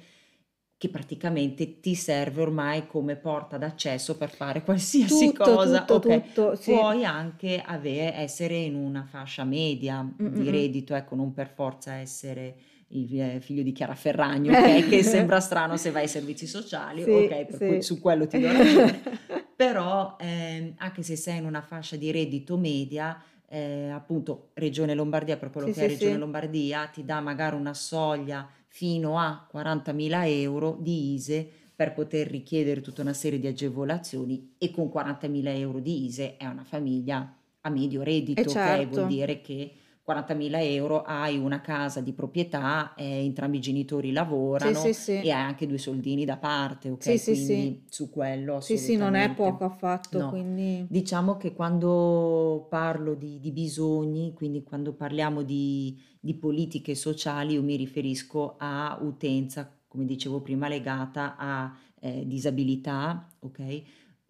S2: che praticamente ti serve ormai come porta d'accesso per fare qualsiasi
S1: Tutto,
S2: cosa,
S1: tutto,
S2: ok?
S1: tutto, sì.
S2: Puoi anche ave- essere in una fascia media
S1: Mm,
S2: di
S1: mm, mm.
S2: reddito, ecco, non per forza essere il eh, figlio di Chiara Ferragno, [laughs] ok? Che sembra strano se vai ai servizi sociali,
S1: Sì,
S2: ok? Per
S1: sì.
S2: cui su quello ti do ragione. [laughs] Però ehm, anche se sei in una fascia di reddito media, eh, appunto Regione Lombardia, per quello
S1: Sì,
S2: che è
S1: sì,
S2: Regione
S1: sì.
S2: Lombardia, ti dà magari una soglia fino a 40.000 euro di ISE per poter richiedere tutta una serie di agevolazioni e con 40.000 euro di ISE è una famiglia a medio reddito? Vuol
S1: certo.
S2: dire che 40.000 euro hai una casa di proprietà, eh, entrambi i genitori
S1: Sì,
S2: lavorano
S1: sì, sì.
S2: e hai anche due soldini da parte,
S1: Sì,
S2: ok?
S1: sì, sì.
S2: Quindi su quello
S1: Sì, sì, non è
S2: assolutamente.
S1: poco affatto,
S2: No,
S1: quindi...
S2: diciamo che quando parlo di, di bisogni, quindi quando parliamo di, di politiche sociali, io mi riferisco a utenza, come dicevo prima, legata a eh, disabilità, ok?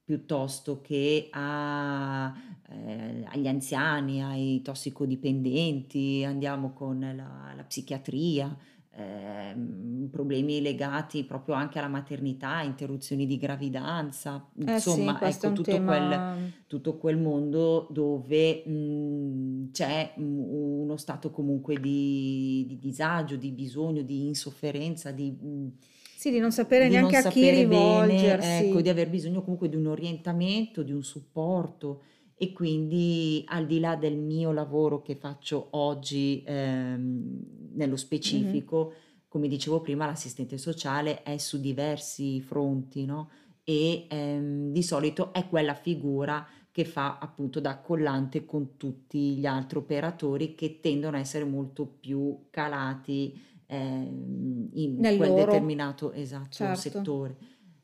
S2: Piuttosto che a, eh, agli anziani, ai tossicodipendenti, andiamo con la, la psichiatria, ehm, problemi legati proprio anche alla maternità, interruzioni di gravidanza,
S1: Eh sì,
S2: insomma,
S1: questo è
S2: ecco
S1: un
S2: tutto quel,
S1: tema...
S2: tutto quel mondo dove mh, c'è mh, uno stato comunque di, di disagio, di bisogno, di insofferenza, di, mh,
S1: Sì, di non sapere
S2: di non
S1: neanche a chi
S2: sapere bene, ecco, di
S1: rivolgersi.
S2: aver bisogno comunque di un orientamento, di un supporto e quindi al di là del mio lavoro che faccio oggi ehm, nello specifico, come dicevo prima, l'assistente sociale è su diversi fronti, no? E ehm, di solito è quella figura che fa appunto da collante con tutti gli altri operatori che tendono a essere molto più calati ehm, in
S1: Nel
S2: quel
S1: loro,
S2: determinato esatto
S1: certo.
S2: settore.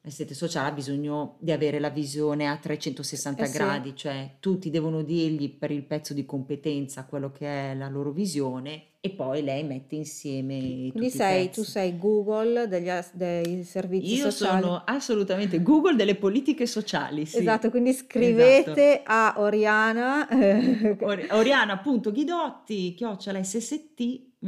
S2: L'assistente sociale ha bisogno di avere la visione a 360
S1: Eh sì.
S2: gradi, cioè tutti devono dirgli per il pezzo di competenza quello che è la loro visione e poi lei mette insieme
S1: Quindi sei, tu sei Google degli dei servizi
S2: Io
S1: sociali.
S2: sono assolutamente Google delle politiche sociali, sì,
S1: Esatto, quindi
S2: esatto.
S1: scrivete a Oriana. eh,
S2: Or- Oriana.ghidotti, chiocciola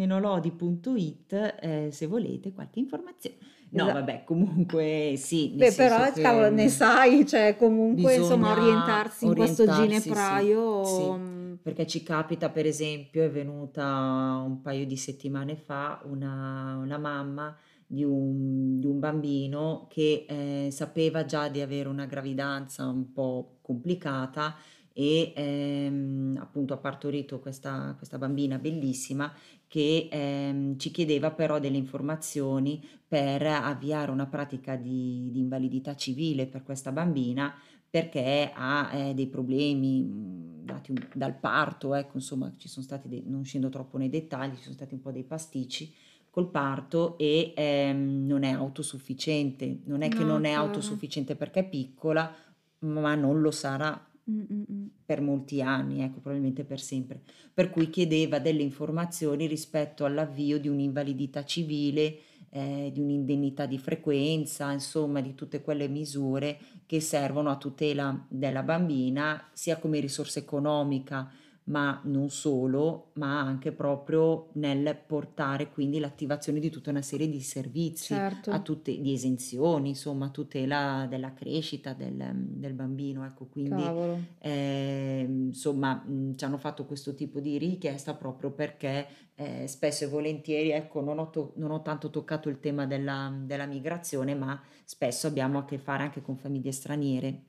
S2: sst-lodi.it eh, se volete qualche informazione. No,
S1: esa-
S2: vabbè, comunque sì, nel
S1: Beh, però,
S2: che
S1: cavolo, ne
S2: mm,
S1: sai, cioè comunque, insomma, orientarsi in questo
S2: orientarsi, sì,
S1: ginepraio.
S2: sì,
S1: mm,
S2: perché ci capita, per esempio, è venuta un paio di settimane fa una, una mamma di un, di un bambino che eh, sapeva già di avere una gravidanza un po' complicata e ehm, appunto ha partorito questa, questa bambina bellissima che ehm, ci chiedeva però delle informazioni per avviare una pratica di, di invalidità civile per questa bambina perché ha eh, dei problemi mh, dati un- dal parto, ecco, insomma, ci sono stati dei, non scendo troppo nei dettagli, ci sono stati un po' dei pasticci col parto e ehm, non è autosufficiente, non è che
S1: No,
S2: non è autosufficiente perché è piccola, ma non lo sarà.
S1: Mm, mm, mm.
S2: Per molti anni, ecco, probabilmente per sempre. Per cui chiedeva delle informazioni rispetto all'avvio di un'invalidità civile, eh, di un'indennità di frequenza, insomma, di tutte quelle misure che servono a tutela della bambina, sia come risorsa economica, ma non solo, ma anche proprio nel portare quindi l'attivazione di tutta una serie di servizi a
S1: Certo.
S2: tutte, di esenzioni, insomma, a tutela della crescita del, del bambino, ecco, quindi eh, insomma, mh, ci hanno fatto questo tipo di richiesta proprio perché eh, spesso e volentieri, ecco, non ho, to- non ho tanto toccato il tema della, della migrazione, ma spesso abbiamo a che fare anche con famiglie straniere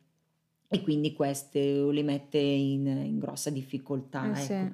S2: e quindi queste le mette in, in grossa difficoltà,
S1: Eh sì.
S2: ecco.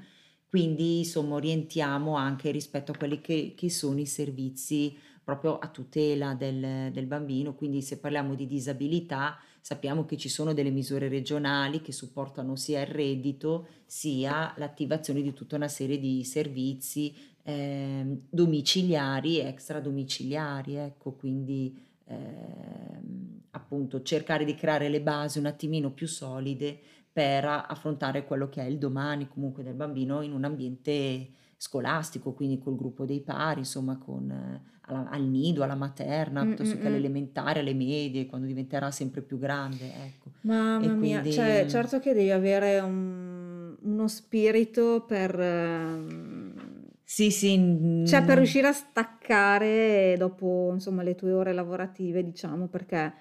S2: Quindi, insomma, orientiamo anche rispetto a quelli che, che sono i servizi proprio a tutela del, del bambino. Quindi, se parliamo di disabilità, sappiamo che ci sono delle misure regionali che supportano sia il reddito sia l'attivazione di tutta una serie di servizi ehm, domiciliari e extradomiciliari. Ecco, quindi ehm, appunto cercare di creare le basi un attimino più solide per affrontare quello che è il domani comunque del bambino in un ambiente scolastico, quindi col gruppo dei pari, insomma, con, eh, alla- al nido, alla materna,
S1: Mm,
S2: piuttosto
S1: mm,
S2: che
S1: mm.
S2: all'elementare, alle medie, quando diventerà sempre più grande, ecco.
S1: Mamma
S2: E
S1: mia,
S2: quindi
S1: cioè, certo che devi avere un- uno spirito per, ehm,
S2: sì, sì,
S1: cioè per riuscire a staccare dopo, insomma, le tue ore lavorative, diciamo, perché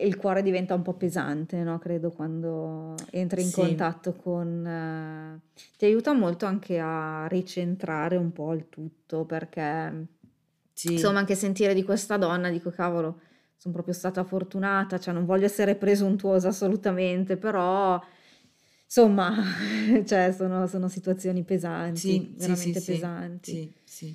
S1: il cuore diventa un po' pesante, no? Credo quando entri in
S2: sì,
S1: contatto con... eh, ti aiuta molto anche a ricentrare un po' il tutto, perché
S2: sì,
S1: insomma anche sentire di questa donna, dico cavolo, sono proprio stata fortunata, cioè non voglio essere presuntuosa assolutamente, però insomma, [laughs] cioè sono, sono situazioni pesanti,
S2: Sì,
S1: veramente
S2: sì,
S1: pesanti.
S2: sì, sì.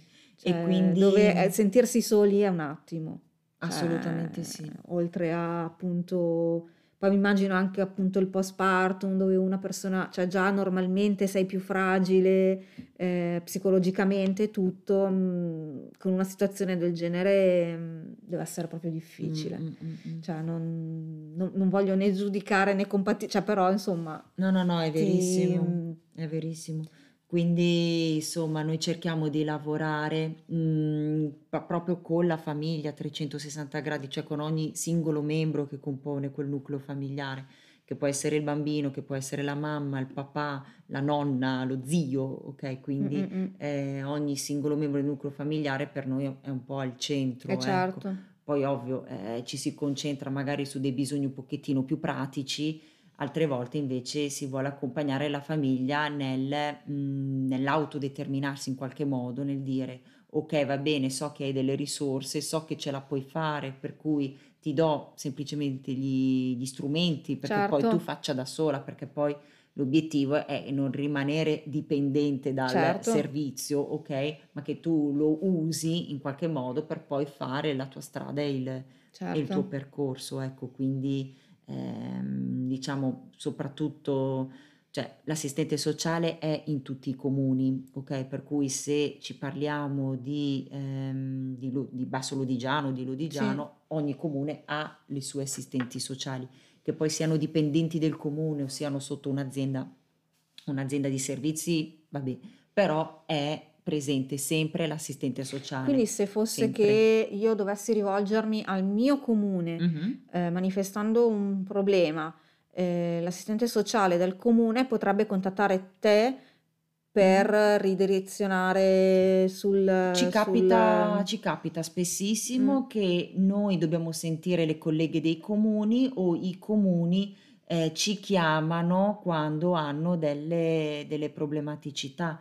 S2: E
S1: Cioè,
S2: quindi
S1: dove eh, sentirsi soli è un attimo,
S2: assolutamente
S1: cioè,
S2: sì.
S1: oltre a appunto, poi mi immagino anche appunto il postpartum dove una persona, cioè già normalmente sei più fragile eh, psicologicamente tutto, mh, con una situazione del genere mh, deve essere proprio
S2: Mm,
S1: difficile.
S2: mm, mm, mm.
S1: Cioè, non, non- non voglio né giudicare né compatire, cioè, però insomma,
S2: No, no, no, è
S1: ti,
S2: verissimo, è verissimo. Quindi, insomma, noi cerchiamo di lavorare mm, pa- proprio con la famiglia a 360 gradi, cioè con ogni singolo membro che compone quel nucleo familiare, che può essere il bambino, che può essere la mamma, il papà, la nonna, lo zio, ok?
S1: Mm,
S2: Quindi
S1: mm, mm.
S2: eh, ogni singolo membro del nucleo familiare per noi è un po' al
S1: Eh
S2: centro, ecco.
S1: certo,
S2: Poi ovvio, eh, ci si concentra magari su dei bisogni un pochettino più pratici, altre volte invece si vuole accompagnare la famiglia nel, mm, nell'autodeterminarsi in qualche modo, nel dire ok, va bene, so che hai delle risorse, so che ce la puoi fare, per cui ti do semplicemente gli, gli strumenti perché poi tu
S1: certo,
S2: faccia da sola, perché poi l'obiettivo è non rimanere dipendente dal
S1: certo,
S2: servizio, ok? Ma che tu lo usi in qualche modo per poi fare la tua strada e il, e il tuo
S1: certo.
S2: percorso, ecco, quindi ehm, diciamo soprattutto, cioè l'assistente sociale è in tutti i comuni, ok? Per cui se ci parliamo di, ehm, di, di Basso Lodigiano, di
S1: Sì,
S2: Lodigiano, ogni comune ha le sue assistenti sociali, che poi siano dipendenti del comune o siano sotto un'azienda, un'azienda di servizi, vabbè, però è presente sempre l'assistente
S1: quindi
S2: sociale,
S1: se fosse
S2: sempre.
S1: che io dovessi rivolgermi al mio comune
S2: Mhm.
S1: eh, manifestando un problema, eh, l'assistente sociale del comune potrebbe contattare te per
S2: Mhm.
S1: ridirezionare sul,
S2: Ci
S1: sul...
S2: capita, ci capita
S1: mm,
S2: spessissimo che noi dobbiamo sentire le colleghe dei comuni o i comuni eh, ci chiamano quando hanno delle, delle problematicità.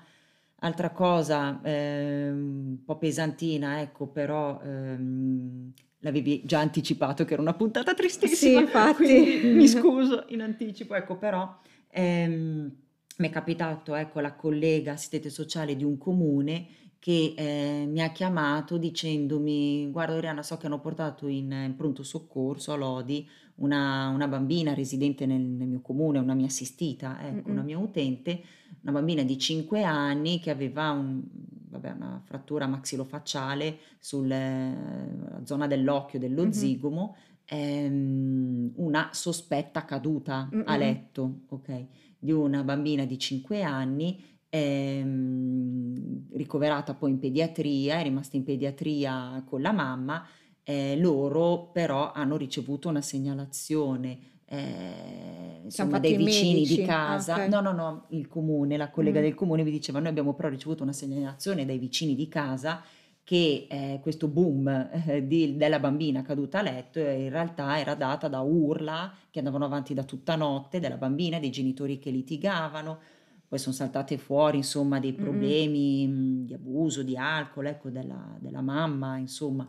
S2: Altra cosa, ehm, un po' pesantina, ecco, però ehm, l'avevi già anticipato che era una puntata
S1: Sì,
S2: tristissima,
S1: infatti.
S2: quindi [laughs] mi scuso in anticipo, ecco, però ehm, mi è capitato, ecco, la collega assistente sociale di un comune che eh, mi ha chiamato dicendomi, guarda Oriana, so che hanno portato in, in pronto soccorso a Lodi una, una bambina residente nel, nel mio comune, una mia assistita, ecco, una
S1: Mm-mm.
S2: mia utente, una bambina di 5 anni che aveva un- vabbè, una frattura maxillofacciale sulla zona dell'occhio, dello
S1: Mhm.
S2: zigomo, ehm, una sospetta caduta a
S1: Mm-mm.
S2: letto, ok, di una bambina di 5 anni, ehm, ricoverata poi in pediatria, è rimasta in pediatria con la mamma, eh, loro però hanno ricevuto una segnalazione eh, insomma
S1: fatto
S2: dai
S1: i
S2: vicini di
S1: medici. Ah,
S2: casa,
S1: ok.
S2: no no no, il comune, la collega
S1: Mhm.
S2: del comune mi diceva noi abbiamo però ricevuto una segnalazione dai vicini di casa che eh, questo boom eh, di- della bambina caduta a letto eh, in realtà era data da urla che andavano avanti da tutta notte della bambina, dei genitori che litigavano, poi sono saltate fuori insomma dei problemi mh, di abuso, di alcol, ecco, della, della mamma, insomma.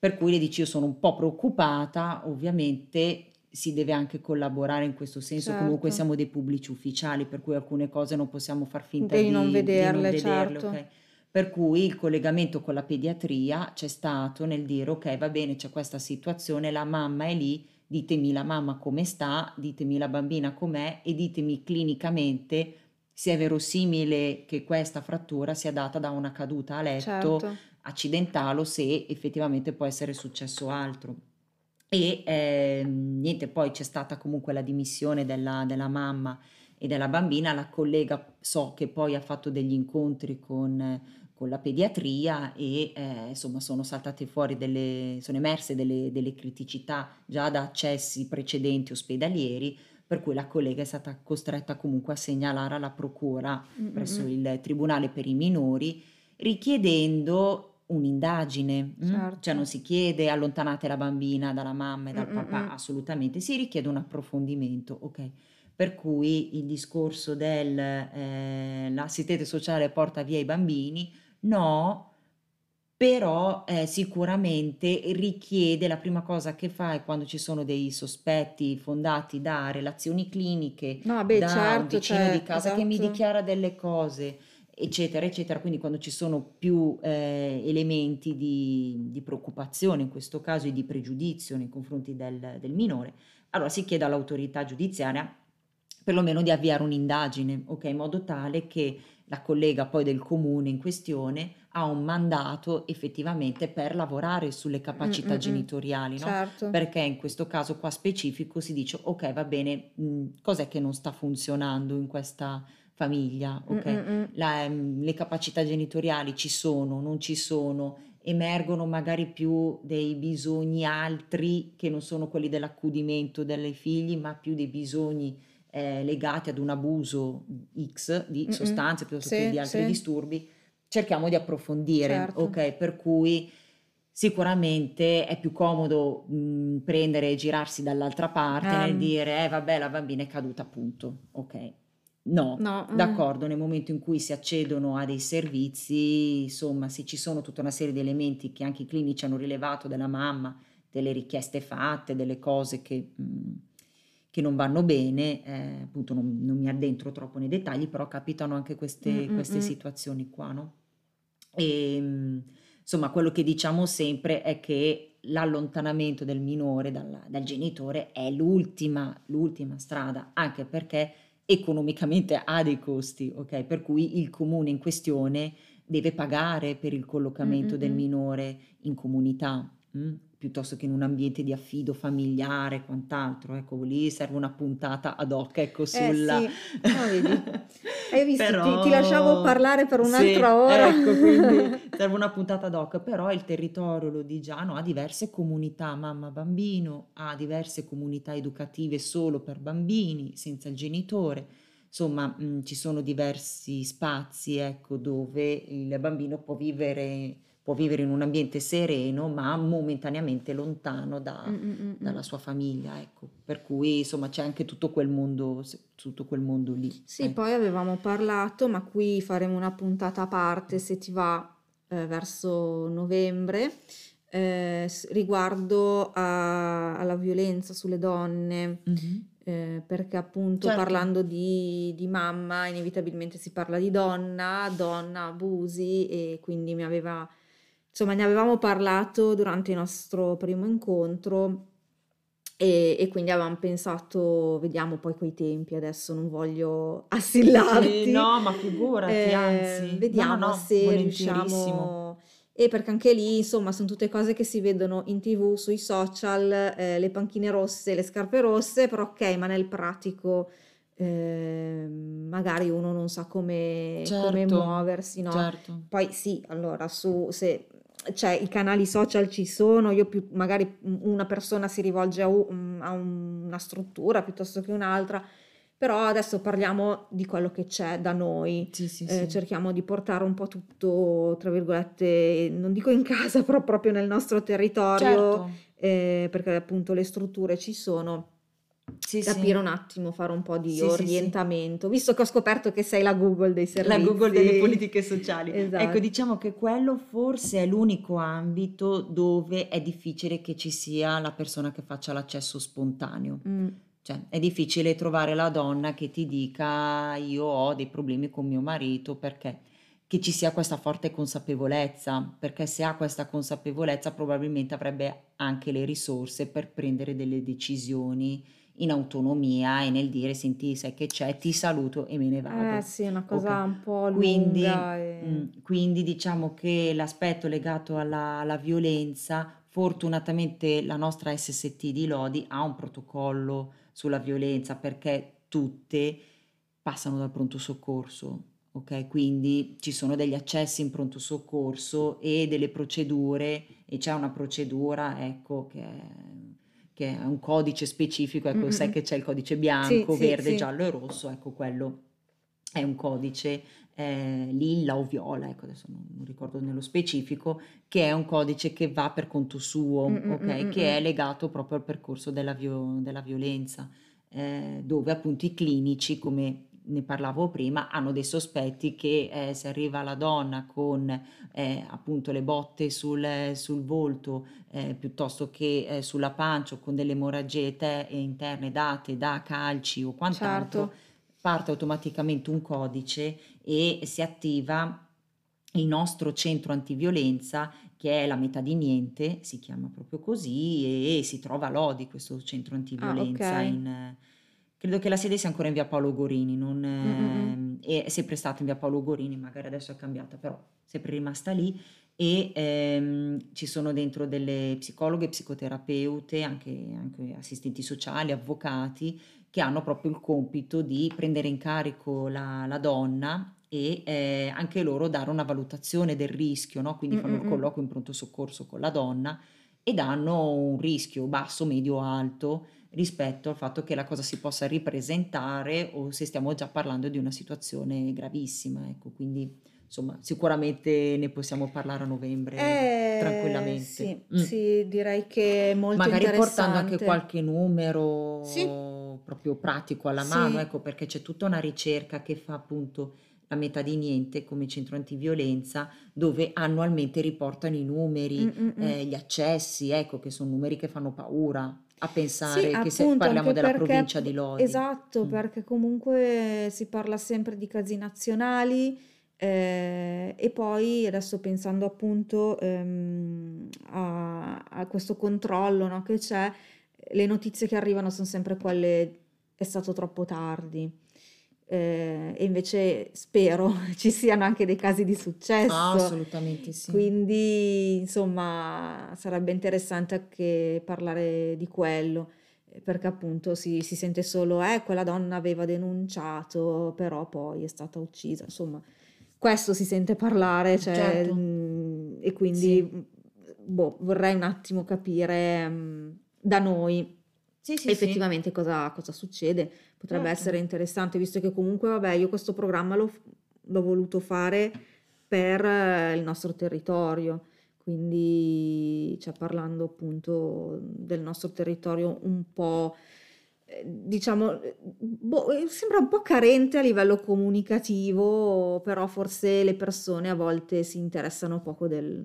S2: Per cui le dici io sono un po' preoccupata, ovviamente si deve anche collaborare in questo senso, comunque
S1: Certo.
S2: siamo dei pubblici ufficiali, per cui alcune cose non possiamo far finta
S1: Di non
S2: di, di non
S1: vederle,
S2: vederle,
S1: certo.
S2: ok? Per cui il collegamento con la pediatria c'è stato nel dire ok, va bene, c'è questa situazione, la mamma è lì, ditemi la mamma come sta, ditemi la bambina com'è e ditemi clinicamente se è verosimile che questa frattura sia data da una caduta a letto
S1: Certo.
S2: accidentale o se effettivamente può essere successo altro. E ehm, niente, poi c'è stata comunque la dimissione della, della mamma e della bambina, la collega so che poi ha fatto degli incontri con, con la pediatria e eh, insomma sono saltate fuori delle, sono emerse delle, delle criticità già da accessi precedenti ospedalieri, per cui la collega è stata costretta comunque a segnalare alla procura presso
S1: Mm-mm.
S2: il Tribunale per i minori richiedendo un'indagine, mm? cioè
S1: Certo.
S2: non si chiede allontanate la bambina dalla mamma e dal papà,
S1: Mm-mm.
S2: assolutamente, si richiede un approfondimento, ok? Per cui il discorso del eh, l'assistente sociale porta via i bambini, no, però eh, sicuramente richiede, la prima cosa che fa è quando ci sono dei sospetti fondati da relazioni cliniche,
S1: No, beh,
S2: da un
S1: certo,
S2: vicino
S1: cioè,
S2: di casa che mi
S1: esatto.
S2: dichiara delle cose, eccetera, eccetera. Quindi quando ci sono più eh, elementi di, di preoccupazione, in questo caso e di pregiudizio nei confronti del, del minore, allora si chiede all'autorità giudiziaria perlomeno di avviare un'indagine, ok, in modo tale che la collega poi del comune in questione ha un mandato effettivamente per lavorare sulle
S1: Mm,
S2: capacità
S1: mm, mm.
S2: genitoriali, no?
S1: Certo.
S2: Perché in questo caso qua specifico si dice, ok, va bene, mh, cos'è che non sta funzionando in questa famiglia,
S1: Mm,
S2: ok?
S1: mm, mm.
S2: La- ehm, le capacità genitoriali ci sono, non ci sono, emergono magari più dei bisogni altri che non sono quelli dell'accudimento dei figli, ma più dei bisogni eh, legati ad un abuso X di sostanze piuttosto che
S1: Sì,
S2: di altri
S1: sì,
S2: disturbi, cerchiamo di approfondire,
S1: certo.
S2: ok? Per cui sicuramente è più comodo mh, prendere e girarsi dall'altra parte nel
S1: Ehm,
S2: dire, eh vabbè, la bambina è caduta, appunto, ok? No,
S1: no, mm.
S2: d'accordo, nel momento in cui si accedono a dei servizi, insomma, se ci sono tutta una serie di elementi che anche i clinici hanno rilevato della mamma, delle richieste fatte, delle cose che, mh, che non vanno bene, eh, appunto non, non mi addentro troppo nei dettagli, però capitano anche
S1: Mm,
S2: queste,
S1: mm,
S2: queste
S1: mm.
S2: situazioni qua, no? E mh, insomma, quello che diciamo sempre è che l'allontanamento del minore dal, dal genitore è l'ultima, l'ultima strada, anche perché economicamente ha dei costi, ok? Per cui il comune in questione deve pagare per il collocamento
S1: mm,
S2: del
S1: mm.
S2: minore in comunità, mm? piuttosto che in un ambiente di affido familiare e quant'altro. Ecco, lì serve una puntata ad hoc, ecco,
S1: Eh
S2: sulla...
S1: sì, no, vedi. [laughs] Hai visto, ti,
S2: Però
S1: ti lasciavo parlare per
S2: sì,
S1: un'altra ora.
S2: ecco, quindi [laughs] serve una puntata ad hoc, però il territorio lodigiano ha diverse comunità mamma-bambino, ha diverse comunità educative solo per bambini, senza il genitore. Insomma, mh, ci sono diversi spazi, ecco, dove il bambino può vivere, può vivere in un ambiente sereno, ma momentaneamente lontano da,
S1: Mm, mm, mm,
S2: dalla sua famiglia, ecco. Per cui, insomma, c'è anche tutto quel mondo, tutto quel mondo lì.
S1: Sì,
S2: ecco.
S1: poi avevamo parlato, ma qui faremo una puntata a parte se ti va eh, verso novembre, eh, riguardo a- alla violenza sulle donne,
S2: Mhm.
S1: eh, perché appunto
S2: Certo.
S1: parlando di, di mamma inevitabilmente si parla di donna, donna, abusi e quindi mi aveva, insomma, ne avevamo parlato durante il nostro primo incontro. E, e quindi avevamo pensato, vediamo poi coi tempi, adesso non voglio [laughs] assillarti.
S2: Sì, no, ma figurati,
S1: Eh,
S2: anzi.
S1: vediamo
S2: No, no,
S1: se riusciamo. E perché anche lì, insomma, sono tutte cose che si vedono in TV, sui social, eh, le panchine rosse, le scarpe rosse, però ok, ma nel pratico eh, magari uno non sa come, come
S2: Certo,
S1: muoversi, no?
S2: certo.
S1: Poi sì, allora, su, se, cioè, i canali social ci sono, io più, magari una persona si rivolge a, un- a una struttura piuttosto che un'altra, però adesso parliamo di quello che c'è da noi.
S2: Sì, sì,
S1: Eh,
S2: sì.
S1: cerchiamo di portare un po' tutto, tra virgolette, non dico in casa, [laughs] però proprio nel nostro territorio,
S2: Certo,
S1: eh, perché appunto le strutture ci sono
S2: sì,
S1: capire
S2: sì.
S1: un attimo, fare un po' di
S2: Sì,
S1: orientamento, visto che ho scoperto che sei la Google dei
S2: La
S1: servizi.
S2: Google delle politiche sociali. Ecco,
S1: Esatto.
S2: diciamo che quello forse è l'unico ambito dove è difficile che ci sia la persona che faccia l'accesso spontaneo.
S1: Mm,
S2: Cioè, è difficile trovare la donna che ti dica io ho dei problemi con mio marito perché che ci sia questa forte consapevolezza, perché se ha questa consapevolezza probabilmente avrebbe anche le risorse per prendere delle decisioni in autonomia e nel dire senti, sai che c'è, ti saluto e me ne
S1: Eh
S2: vado.
S1: sì, è una cosa
S2: Ok.
S1: un po'
S2: Quindi,
S1: lunga e...
S2: mm, quindi diciamo che l'aspetto legato alla, alla violenza, fortunatamente la nostra SST di Lodi ha un protocollo sulla violenza perché tutte passano dal pronto soccorso, ok? Quindi ci sono degli accessi in pronto soccorso e delle procedure e c'è una procedura, ecco, che è, che è un codice specifico, ecco,
S1: Mm,
S2: sai che c'è il codice bianco,
S1: sì,
S2: verde,
S1: sì.
S2: giallo e rosso, ecco, quello è un codice eh, lilla o viola, ecco adesso non, non ricordo nello specifico, che è un codice che va per conto suo,
S1: Mm, mm,
S2: ok?
S1: mm, mm,
S2: Che è legato proprio al percorso della, vio- della violenza, eh, dove appunto i clinici, come ne parlavo prima, hanno dei sospetti che eh, se arriva la donna con eh, appunto le botte sul, sul volto eh, piuttosto che eh, sulla pancia o con delle emorragie te- interne date da calci o quant'altro, certo. parte automaticamente un codice e si attiva il nostro centro antiviolenza che è la metà di niente, si chiama proprio così, e, e si trova Lodi questo centro ah, antiviolenza. Ah, okay. in, credo che la sede sia ancora in via Paolo Gorini, non, eh, è sempre stata in via Paolo Gorini, magari adesso è cambiata, però sempre rimasta lì. E ehm, ci sono dentro delle psicologhe, psicoterapeute, anche, anche assistenti sociali, avvocati, che hanno proprio il compito di prendere in carico la, la donna e eh, anche loro dare una valutazione del rischio, no? quindi fanno il colloquio in pronto soccorso con la donna e danno un rischio basso, medio, alto rispetto al fatto che la cosa si possa ripresentare o se stiamo già parlando di una situazione gravissima. Ecco, quindi insomma sicuramente ne possiamo parlare a novembre eh, tranquillamente.
S1: Sì, mm. sì, direi che è molto
S2: Magari portando anche qualche numero sì. proprio pratico alla mano, sì. ecco perché c'è tutta una ricerca che fa appunto la metà di niente come centro antiviolenza, dove annualmente riportano i numeri, mm, mm, mm. eh, gli accessi, ecco che sono numeri che fanno paura a pensare sì, che appunto, se parliamo della perché, provincia di Lodi.
S1: Esatto, mm. perché comunque si parla sempre di casi nazionali eh, e poi adesso pensando appunto ehm, a, a, questo controllo no, che c'è, le notizie che arrivano sono sempre quelle è stato troppo tardi eh, e invece spero [laughs] ci siano anche dei casi di successo.
S2: Ah, assolutamente sì.
S1: Quindi, insomma, sarebbe interessante anche parlare di quello, eh, perché appunto si, si sente solo, eh, quella donna aveva denunciato, però poi è stata uccisa, insomma, questo si sente parlare, cioè, certo. mh, mm, e quindi, sì. boh, vorrei un attimo capire mh, mm, da noi sì, sì, effettivamente sì. Cosa, cosa, succede. Potrebbe certo. essere interessante, visto che comunque, vabbè, io questo programma l'ho, l'ho voluto fare per eh, il nostro territorio, quindi cioè, parlando appunto del nostro territorio un po' eh, diciamo, boh, sembra un po' carente a livello comunicativo, però forse le persone a volte si interessano poco del,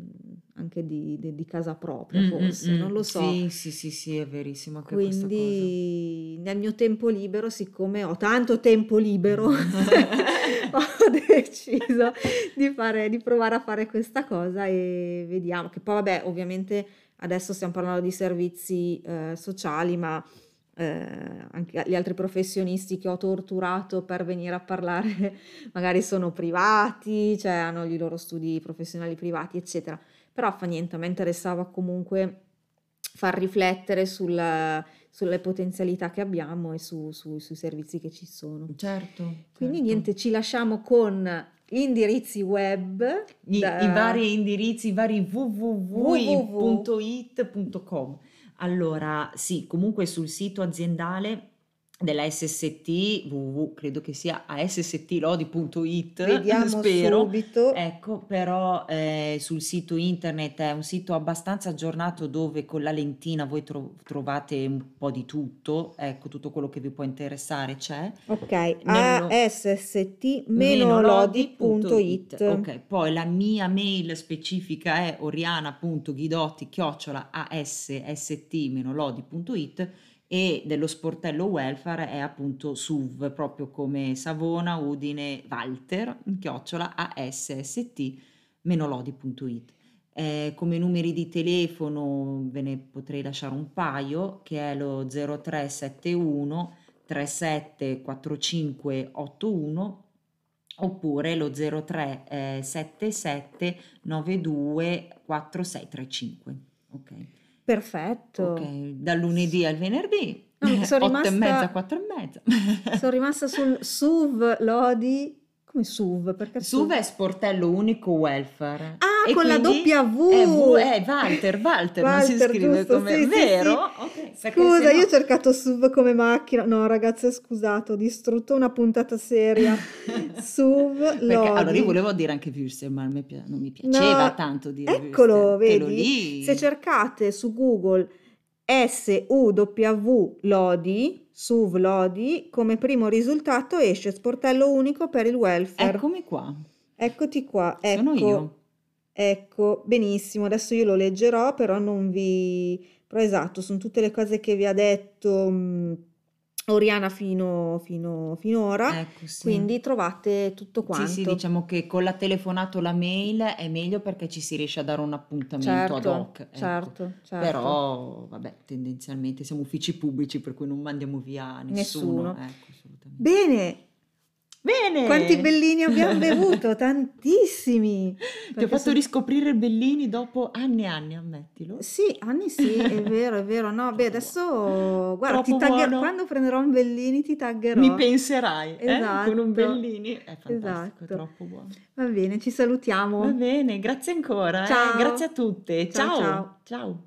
S1: anche di, di, di casa propria, mm, forse, mm, non lo so.
S2: Sì, sì, sì, sì, è verissimo anche
S1: Quindi nel mio tempo libero, siccome ho tanto tempo libero, mm. [laughs] ho deciso di, fare, di provare a fare questa cosa e vediamo, che poi vabbè, ovviamente adesso stiamo parlando di servizi eh, sociali, ma eh, anche gli altri professionisti che ho torturato per venire a parlare [laughs] magari sono privati, cioè hanno i loro studi professionali privati, eccetera però fa niente, a me interessava comunque far riflettere sulla, sulle potenzialità che abbiamo e su, su, sui servizi che ci sono.
S2: Certo.
S1: Quindi
S2: certo.
S1: niente, ci lasciamo con indirizzi web.
S2: I, da... i vari indirizzi, i vari www.it.com. Allora, sì, comunque sul sito aziendale della SST, www, credo che sia a sstlodi.it,
S1: Vediamo [laughs] spero. subito.
S2: Ecco, però eh, sul sito internet è un sito abbastanza aggiornato dove con la lentina voi tro- trovate un po' di tutto, ecco, tutto quello che vi può interessare c'è.
S1: Ok, Nello... asst-lodi.it.
S2: Ok, poi la mia mail specifica è oriana.ghidotti chiocciola asst-lodi.it e dello sportello welfare è appunto SUV, proprio come Savona, Udine, Walter, chiocciola asst-lodi.it. Eh, come numeri di telefono ve ne potrei lasciare un paio, che è lo 0371 374581 oppure lo 0377 92 4635.
S1: Perfetto. Ok,
S2: dal lunedì al venerdì, no, sono [laughs] 8 rimasta, e mezza, 4 e mezza.
S1: sono rimasta sul SUV Lodi come SUV? Perché
S2: SUV è sportello unico welfare.
S1: Ah, e con la W!
S2: È, v, è Walter, Walter, Walter non si scrive giusto, come... Sì, vero?
S1: Sì, sì. Okay, Scusa, io ho cercato SUV come macchina. No, ragazze, scusate, ho distrutto una puntata seria. [laughs] SUV, Perché,
S2: Allora, io volevo dire anche Würstel, ma non mi, piaceva no, tanto dire
S1: Eccolo, Würstel. vedi? Se cercate su Google SUW Lodi, SUV Lodi, come primo risultato esce sportello unico per il welfare.
S2: Eccomi qua.
S1: Eccoti qua,
S2: Sono
S1: ecco,
S2: io.
S1: ecco, benissimo, adesso io lo leggerò, però non vi... Però esatto, sono tutte le cose che vi ha detto Oriana fino, fino, finora,
S2: Ecco, sì.
S1: quindi trovate tutto
S2: Sì, sì,
S1: quanto.
S2: diciamo che con la telefonata o la mail è meglio perché ci si riesce a dare un appuntamento ad
S1: Certo,
S2: hoc, ecco.
S1: certo, certo.
S2: Però, vabbè, tendenzialmente siamo uffici pubblici per cui non mandiamo via nessuno,
S1: Nessuno.
S2: ecco, assolutamente.
S1: Bene,
S2: Bene!
S1: quanti bellini abbiamo [laughs] bevuto? Tantissimi.
S2: Ti ho fatto
S1: son-
S2: riscoprire Bellini dopo anni e anni, ammettilo.
S1: Sì, anni sì, è [laughs] vero, è vero. No, beh, adesso guarda, ti taggerò
S2: buono.
S1: quando prenderò un Bellini ti taggerò.
S2: Mi penserai, eh? Con
S1: Esatto.
S2: un Bellini. È fantastico,
S1: Esatto.
S2: è troppo buono.
S1: Va bene, ci
S2: Va
S1: salutiamo.
S2: bene, grazie ancora, eh.
S1: Ciao.
S2: Grazie a tutte.
S1: Ciao,
S2: Ciao.
S1: ciao.
S2: Ciao.